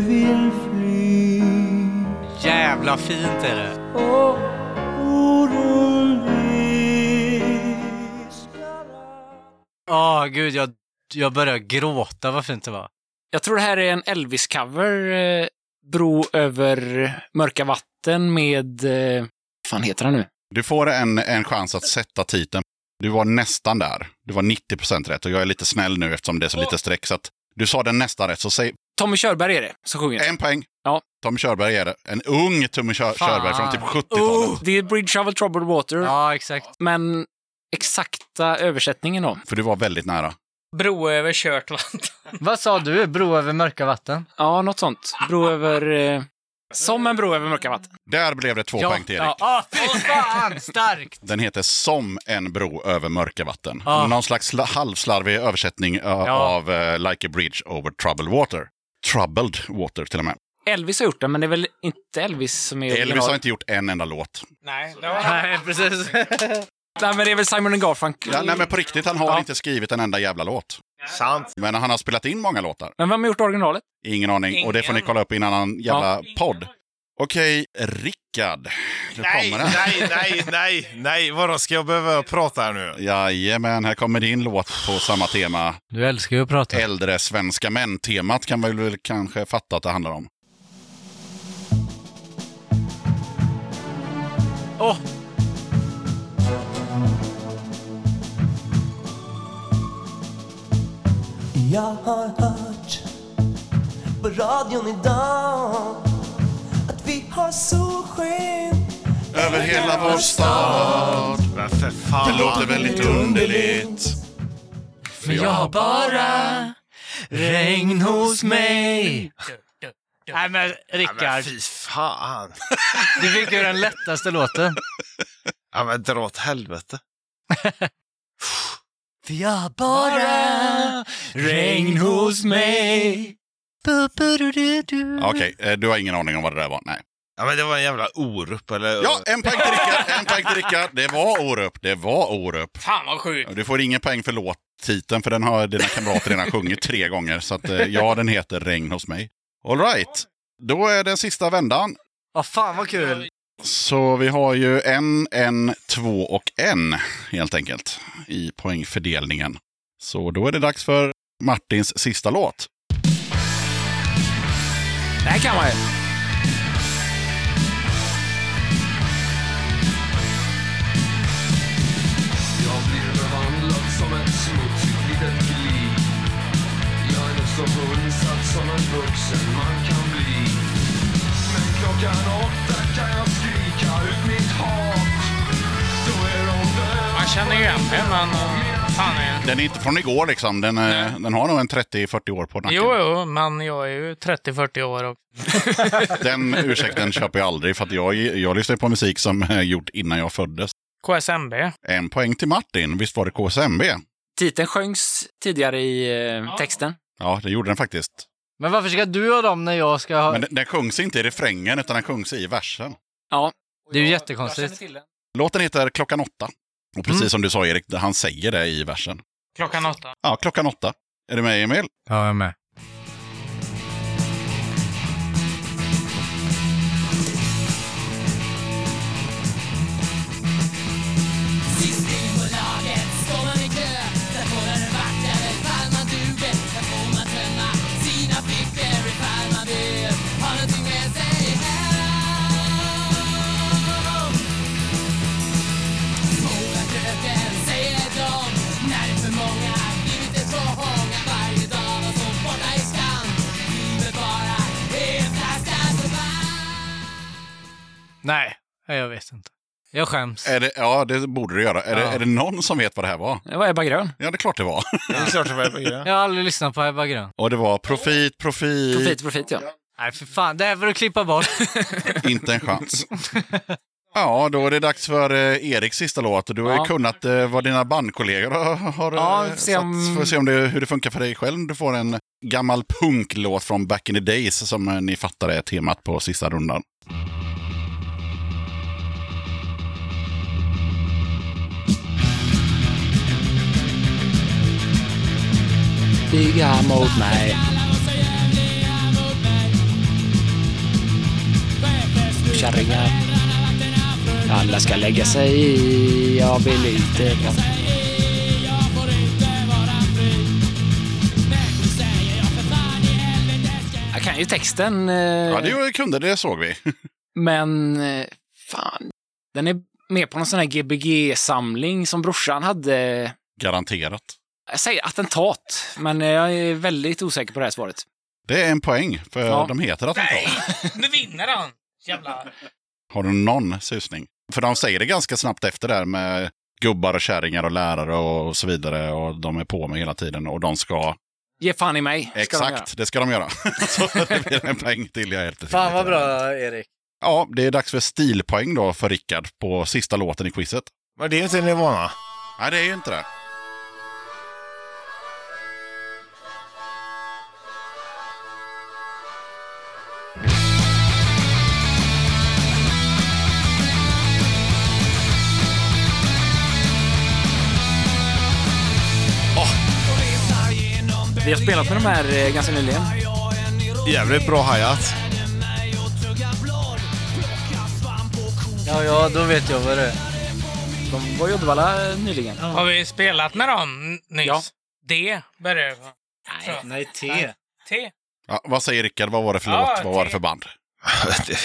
Speaker 6: vill fly
Speaker 9: Jävla fint är det.
Speaker 6: och oron
Speaker 9: Åh gud, jag, jag börjar gråta vad fint det var.
Speaker 8: Jag tror det här är en Elvis-cover. Eh, bro över mörka vatten med... Eh, vad fan heter han nu?
Speaker 2: Du får en, en chans att sätta titeln. Du var nästan där. Du var 90% rätt och jag är lite snäll nu eftersom det är så lite streck. Så att du sa den nästan rätt, så säg
Speaker 8: Tommy Körberg är det som sjunger.
Speaker 2: en poäng.
Speaker 8: Ja.
Speaker 2: Tommy Körberg är det. En ung Tommy Kör-
Speaker 9: Fan.
Speaker 2: Körberg från typ 70-talet.
Speaker 8: Oh, det är Bridge of Troubled Water.
Speaker 9: Ja, exakt.
Speaker 8: Men exakta översättningen då?
Speaker 2: För du var väldigt nära.
Speaker 1: Bro över kört vatten.
Speaker 9: Vad sa du? Bro över mörka vatten?
Speaker 8: Ja, något sånt. Bro över... Eh, som en bro över mörka vatten.
Speaker 2: Där blev det två poäng till Erik.
Speaker 9: Ja, ah, fy fan! Starkt!
Speaker 2: Den heter Som en bro över mörka vatten.
Speaker 9: Ja.
Speaker 2: Någon slags sla- halvslarvig översättning ö, av eh, Like a bridge over troubled water. Troubled water till och med.
Speaker 8: Elvis har gjort den, men det är väl inte Elvis som är
Speaker 2: Elvis
Speaker 8: original?
Speaker 2: har inte gjort en enda låt.
Speaker 1: Nej.
Speaker 9: Nej, precis.
Speaker 8: Nej, men det är väl Simon Garfunkel.
Speaker 2: Ja, nej, men på riktigt, han har
Speaker 8: Ja.
Speaker 2: inte skrivit en enda jävla låt.
Speaker 10: Sant.
Speaker 2: Men han har spelat in många låtar.
Speaker 8: Men vem har gjort originalet?
Speaker 2: Ingen aning. Och det får ni kolla upp i en annan jävla podd. Okej, Rickard. Nu
Speaker 10: Nej,
Speaker 2: kommer den.
Speaker 10: nej, nej, nej, nej. Vadå, ska jag behöva prata här nu?
Speaker 2: Jajamän, här kommer din låt på samma tema.
Speaker 9: Du älskar ju att prata.
Speaker 2: Äldre svenska män-temat kan man väl kanske fatta att det handlar om.
Speaker 8: Åh!
Speaker 6: Jag har hört på radion idag att vi har solsken
Speaker 2: Över hela vår stad.
Speaker 10: Men för fan.
Speaker 2: Det låter väldigt underligt.
Speaker 9: Men jag har bara regn hos mig. Nej men
Speaker 10: Ja, men
Speaker 9: Rickard,
Speaker 10: fy fan.
Speaker 9: du fick ju den lättaste låten.
Speaker 10: Ja, men dra åt helvete.
Speaker 9: För jag har bara regn hos mig.
Speaker 2: Okej, eh, du har ingen aning om vad det där var? Nej.
Speaker 10: Ja, men det var en jävla Orup, eller?
Speaker 2: Ja, en poäng till Rickard. En poäng till Rickard. Det var Orup. Det var Orup.
Speaker 1: Fan vad sjukt.
Speaker 2: Du får ingen poäng för låttiteln, för den har dina kamrater redan sjungit tre gånger. Så att, eh, ja, den heter Regn hos mig. All right. Då är det sista vändan.
Speaker 9: Ja, fan vad kul.
Speaker 2: Så vi har ju en, en, två och en helt enkelt i poängfördelningen. Så då är det dags för Martins sista låt.
Speaker 8: Det här kan man ju.
Speaker 5: Jag blir behandlad som ett smutsigt litet gli Jag är nog så fullsatt som en vuxen man kan bli Men klockan åtta
Speaker 1: Man känner ju igen det, men eh, fan är...
Speaker 2: Den är inte från igår liksom. Den, eh, den har nog en 30-40 år på nacken.
Speaker 1: Jo, jo, men jag är ju 30-40 år och
Speaker 2: Den ursäkten köper jag aldrig för att jag, jag lyssnar på musik som är gjort innan jag föddes.
Speaker 1: KSMB.
Speaker 2: En poäng till Martin. Visst var det KSMB?
Speaker 8: Titeln sjöngs tidigare i eh, texten.
Speaker 2: Ja, det gjorde den faktiskt.
Speaker 9: Men varför ska du ha dem när jag ska ha...
Speaker 2: Men den, den sjungs inte i refrängen utan den sjungs i versen.
Speaker 8: Ja.
Speaker 9: Det är ju jättekonstigt.
Speaker 2: Låten heter Klockan åtta. Och precis
Speaker 9: Mm.
Speaker 2: som du sa Erik, han säger det i versen.
Speaker 1: Klockan åtta.
Speaker 2: Ja, klockan åtta. Är du med Emil?
Speaker 9: Ja, jag är med. Nej, jag vet inte. Jag skäms.
Speaker 2: Är det, ja, det borde du göra. Är, det,
Speaker 9: Ja.
Speaker 2: är det någon som vet vad det här var?
Speaker 8: Det var Ebba Grön.
Speaker 2: Ja, det är klart det var.
Speaker 10: Det är klart det var
Speaker 9: Jag har aldrig lyssnat på Ebba Grön.
Speaker 2: Och det var profit, profit,
Speaker 8: Profit, profit, ja.
Speaker 9: Nej, för fan. Det här får du klippa bort.
Speaker 2: inte en chans. Ja, då är det dags för eh, Eriks sista låt. Du har ju
Speaker 8: Ja.
Speaker 2: kunnat eh, vad dina bandkollegor har... har
Speaker 8: Ja,
Speaker 2: eh,
Speaker 8: se om-
Speaker 2: att- får se om det, hur det funkar för dig själv. Du får en gammal punklåt från back in the days som eh, ni fattar är temat på sista rundan.
Speaker 8: Stiga mot mig. kärringar. Alla ska lägga sig i, jag vill inte vara... Jag kan ju texten. eh,
Speaker 2: Ja, det kunde det såg vi.
Speaker 8: Men eh, fan, den är med på någon sån här Gbg-samling som brorsan hade.
Speaker 2: Garanterat.
Speaker 8: Jag säger attentat, men jag är väldigt osäker på det här svaret.
Speaker 2: Det är en poäng, för
Speaker 8: Ja.
Speaker 2: de heter attentat.
Speaker 1: Nu vinner han! Jävla...
Speaker 2: Har du någon susning? För de säger det ganska snabbt efter där med gubbar och kärringar och lärare och så vidare. Och de är på mig hela tiden och de ska...
Speaker 8: Ge fan i mig. ska de.
Speaker 2: Exakt, det ska de göra. så det blir en poäng till. Jag är helt
Speaker 9: Fan vad bra, Erik.
Speaker 2: Ja, det är dags för stilpoäng då för Rickard på sista låten i quizet.
Speaker 10: Men det är inte Nirvana.
Speaker 2: Nej, det är ju inte det.
Speaker 8: Vi har spelat med de här eh, ganska nyligen.
Speaker 10: Jävligt bra hi-hat.
Speaker 9: Ja, ja, då vet jag vad det är.
Speaker 8: De var i Uddevalla eh, nyligen.
Speaker 1: Har vi spelat med dem nyss?
Speaker 8: Ja.
Speaker 1: D börjar.
Speaker 9: Nej, nej, T.
Speaker 1: T.
Speaker 2: Ja, vad säger Rickard? Vad var det för
Speaker 1: Ja,
Speaker 2: låt? Vad var det för band?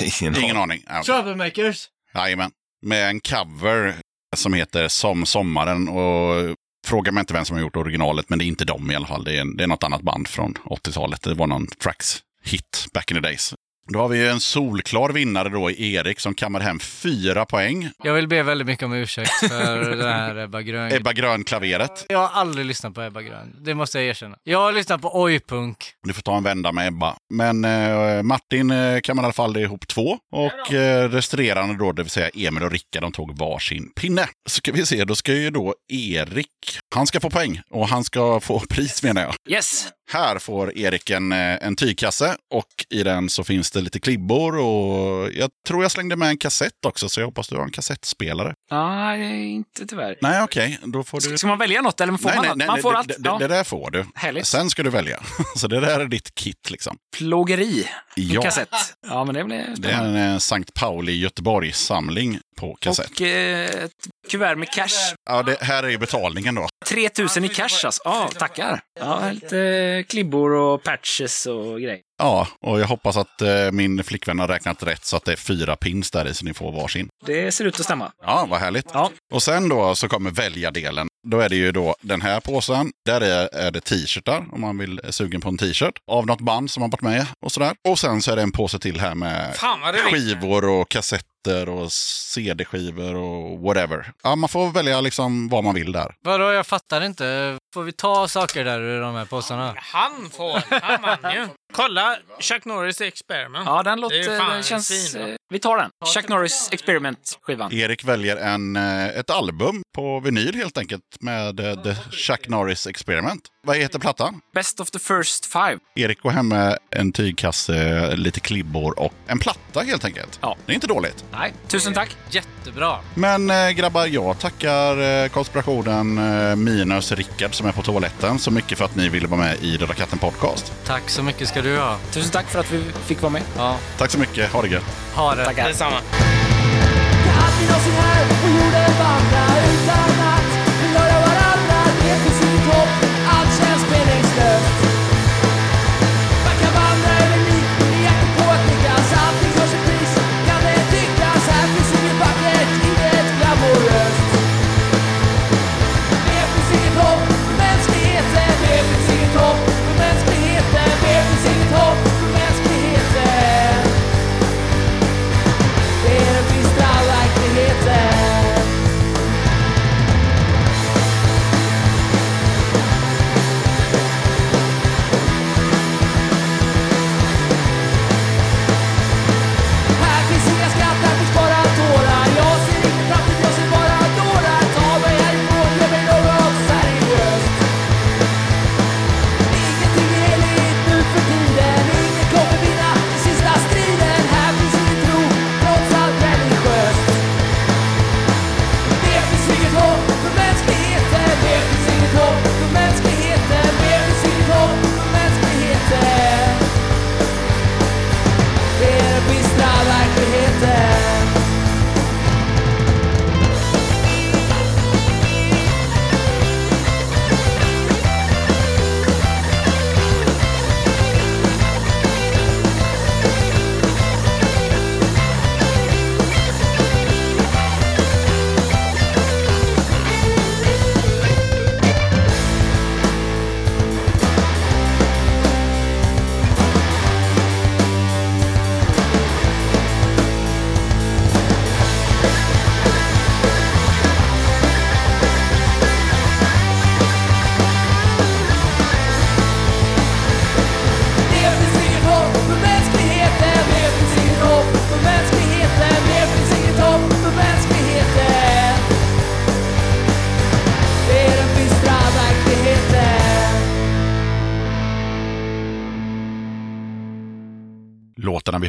Speaker 10: Ingen,
Speaker 2: Ingen aning. Ja.
Speaker 9: Troublemakers.
Speaker 2: Jajamän. Med en cover som heter Som sommaren. Och fråga mig inte vem som har gjort originalet, men det är inte dem i alla fall. Det är, det är något annat band från 80-talet. Det var någon tracks hit back in the days. Då har vi ju en solklar vinnare då i Erik som kammar hem fyra poäng.
Speaker 9: Jag vill be väldigt mycket om ursäkt för den här Ebba Grön.
Speaker 2: Ebba Grön-klaveret.
Speaker 9: Jag har aldrig lyssnat på Ebba Grön. Det måste jag erkänna. Jag har lyssnat på Oj-punk.
Speaker 2: Du får ta en vända med Ebba. Men eh, Martin eh, kan man i alla fall ihop två. Och eh, resterande då, det vill säga Emil och Rickard, de tog varsin pinne. Ska vi se, då ska ju då Erik, han ska få poäng och han ska få pris menar jag.
Speaker 8: Yes!
Speaker 2: Här får Erik en, eh, en tygkasse och i den så finns det lite klibbor och jag tror jag slängde med en kassett också så jag hoppas du har en kassettspelare.
Speaker 8: Nej, inte tyvärr.
Speaker 2: Nej, okej, då får du...
Speaker 8: Ska man välja något eller får
Speaker 2: Nej,
Speaker 8: man
Speaker 2: nej, nej,
Speaker 8: man får
Speaker 2: det,
Speaker 8: allt.
Speaker 2: det,
Speaker 8: ja.
Speaker 2: det där får du.
Speaker 8: Härligt.
Speaker 2: Sen ska du välja. Så det där är ditt kit liksom.
Speaker 8: Plågeri.
Speaker 2: Ja.
Speaker 8: Kassett. Ja, men det blir
Speaker 2: Det är
Speaker 8: spännande.
Speaker 2: en eh, Sankt Pauli Göteborg-samling på kassett.
Speaker 8: Och eh, ett kuvert med cash.
Speaker 2: Ja, det här är ju betalningen då.
Speaker 8: 3000 i cash alltså. Ja, tackar. Ja, lite klibbor och patches och grejer.
Speaker 2: Ja, och jag hoppas att eh, min flickvän har räknat rätt så att det är fyra pins där i så ni får varsin.
Speaker 8: Det ser ut att stämma.
Speaker 2: Ja, vad härligt.
Speaker 8: Ja.
Speaker 2: Och sen då så kommer välja-delen. Då är det ju då den här påsen. Där är, är det t-shirtar om man vill är sugen på en t-shirt. Av något band som har varit med och sådär. Och sen så är det en påse till här med
Speaker 1: Fan vad det ringer.
Speaker 2: skivor och kassetter och CD-skivor och whatever. Ja, man får välja liksom vad man vill där.
Speaker 9: Vadå, jag fattar inte. Får vi ta saker där ur de här påsarna?
Speaker 1: Han får. Han vann ju. Kolla Chuck Norris Experiment.
Speaker 8: Ja, den
Speaker 1: Det är
Speaker 8: låter...
Speaker 1: ju fan
Speaker 8: Den känns...
Speaker 1: fin,
Speaker 8: eh, vi tar den. Chuck Norris Experiment-skivan.
Speaker 2: Erik väljer en, eh, ett album på vinyl helt enkelt med eh, The Chuck Norris Experiment. Vad heter plattan?
Speaker 8: Best of the first five.
Speaker 2: Erik går hem med en tygkasse, lite klibbor och en platta helt enkelt.
Speaker 8: Ja.
Speaker 2: Det är inte dåligt.
Speaker 8: Nej, tusen tack.
Speaker 9: Jättebra.
Speaker 2: Men eh, grabbar, jag tackar eh, konspirationen eh, minus Rickard som är på toaletten så mycket för att ni ville vara med i Röda katten podcast.
Speaker 9: Tack så mycket ska du ha.
Speaker 8: Tusen tack för att vi fick vara med.
Speaker 9: Ja,
Speaker 2: Tack så mycket, ha det gött.
Speaker 9: ha det.
Speaker 8: Tackar.
Speaker 1: Detsamma.
Speaker 5: Alltid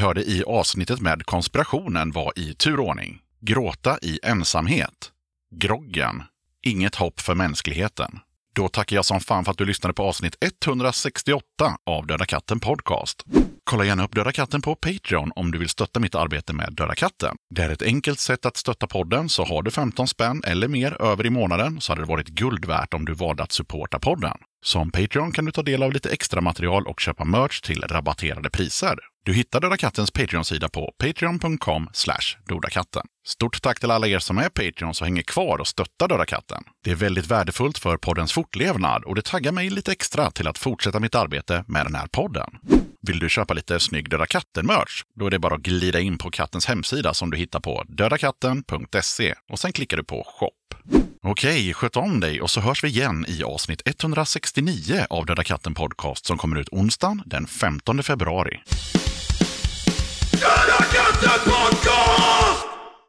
Speaker 2: hörde i avsnittet med konspirationen var i turordning. Gråta i ensamhet. Groggen. Inget hopp för mänskligheten. Då tackar jag som fan för att du lyssnade på avsnitt 168 av Döda katten Podcast. Kolla gärna upp Döda katten på Patreon om du vill stötta mitt arbete med Döda katten. Det är ett enkelt sätt att stötta podden, så har du 15 spänn eller mer över i månaden så hade det varit guld värt om du valde att supporta podden. Som Patreon kan du ta del av lite extra material och köpa merch till rabatterade priser. Du hittar Döda kattens Patreon-sida på patreon.com dodakatten. Stort tack till alla er som är Patreons och hänger kvar och stöttar Döda katten. Det är väldigt värdefullt för poddens fortlevnad och det taggar mig lite extra till att fortsätta mitt arbete med den här podden. Vill du köpa lite snygg Döda katten-merch? Då är det bara att glida in på kattens hemsida som du hittar på dödakatten.se och sen klickar du på shop. Okej, sköt om dig och så hörs vi igen i avsnitt 169 av Döda katten Podcast som kommer ut onsdagen den 15 februari.
Speaker 6: Döda katten podcast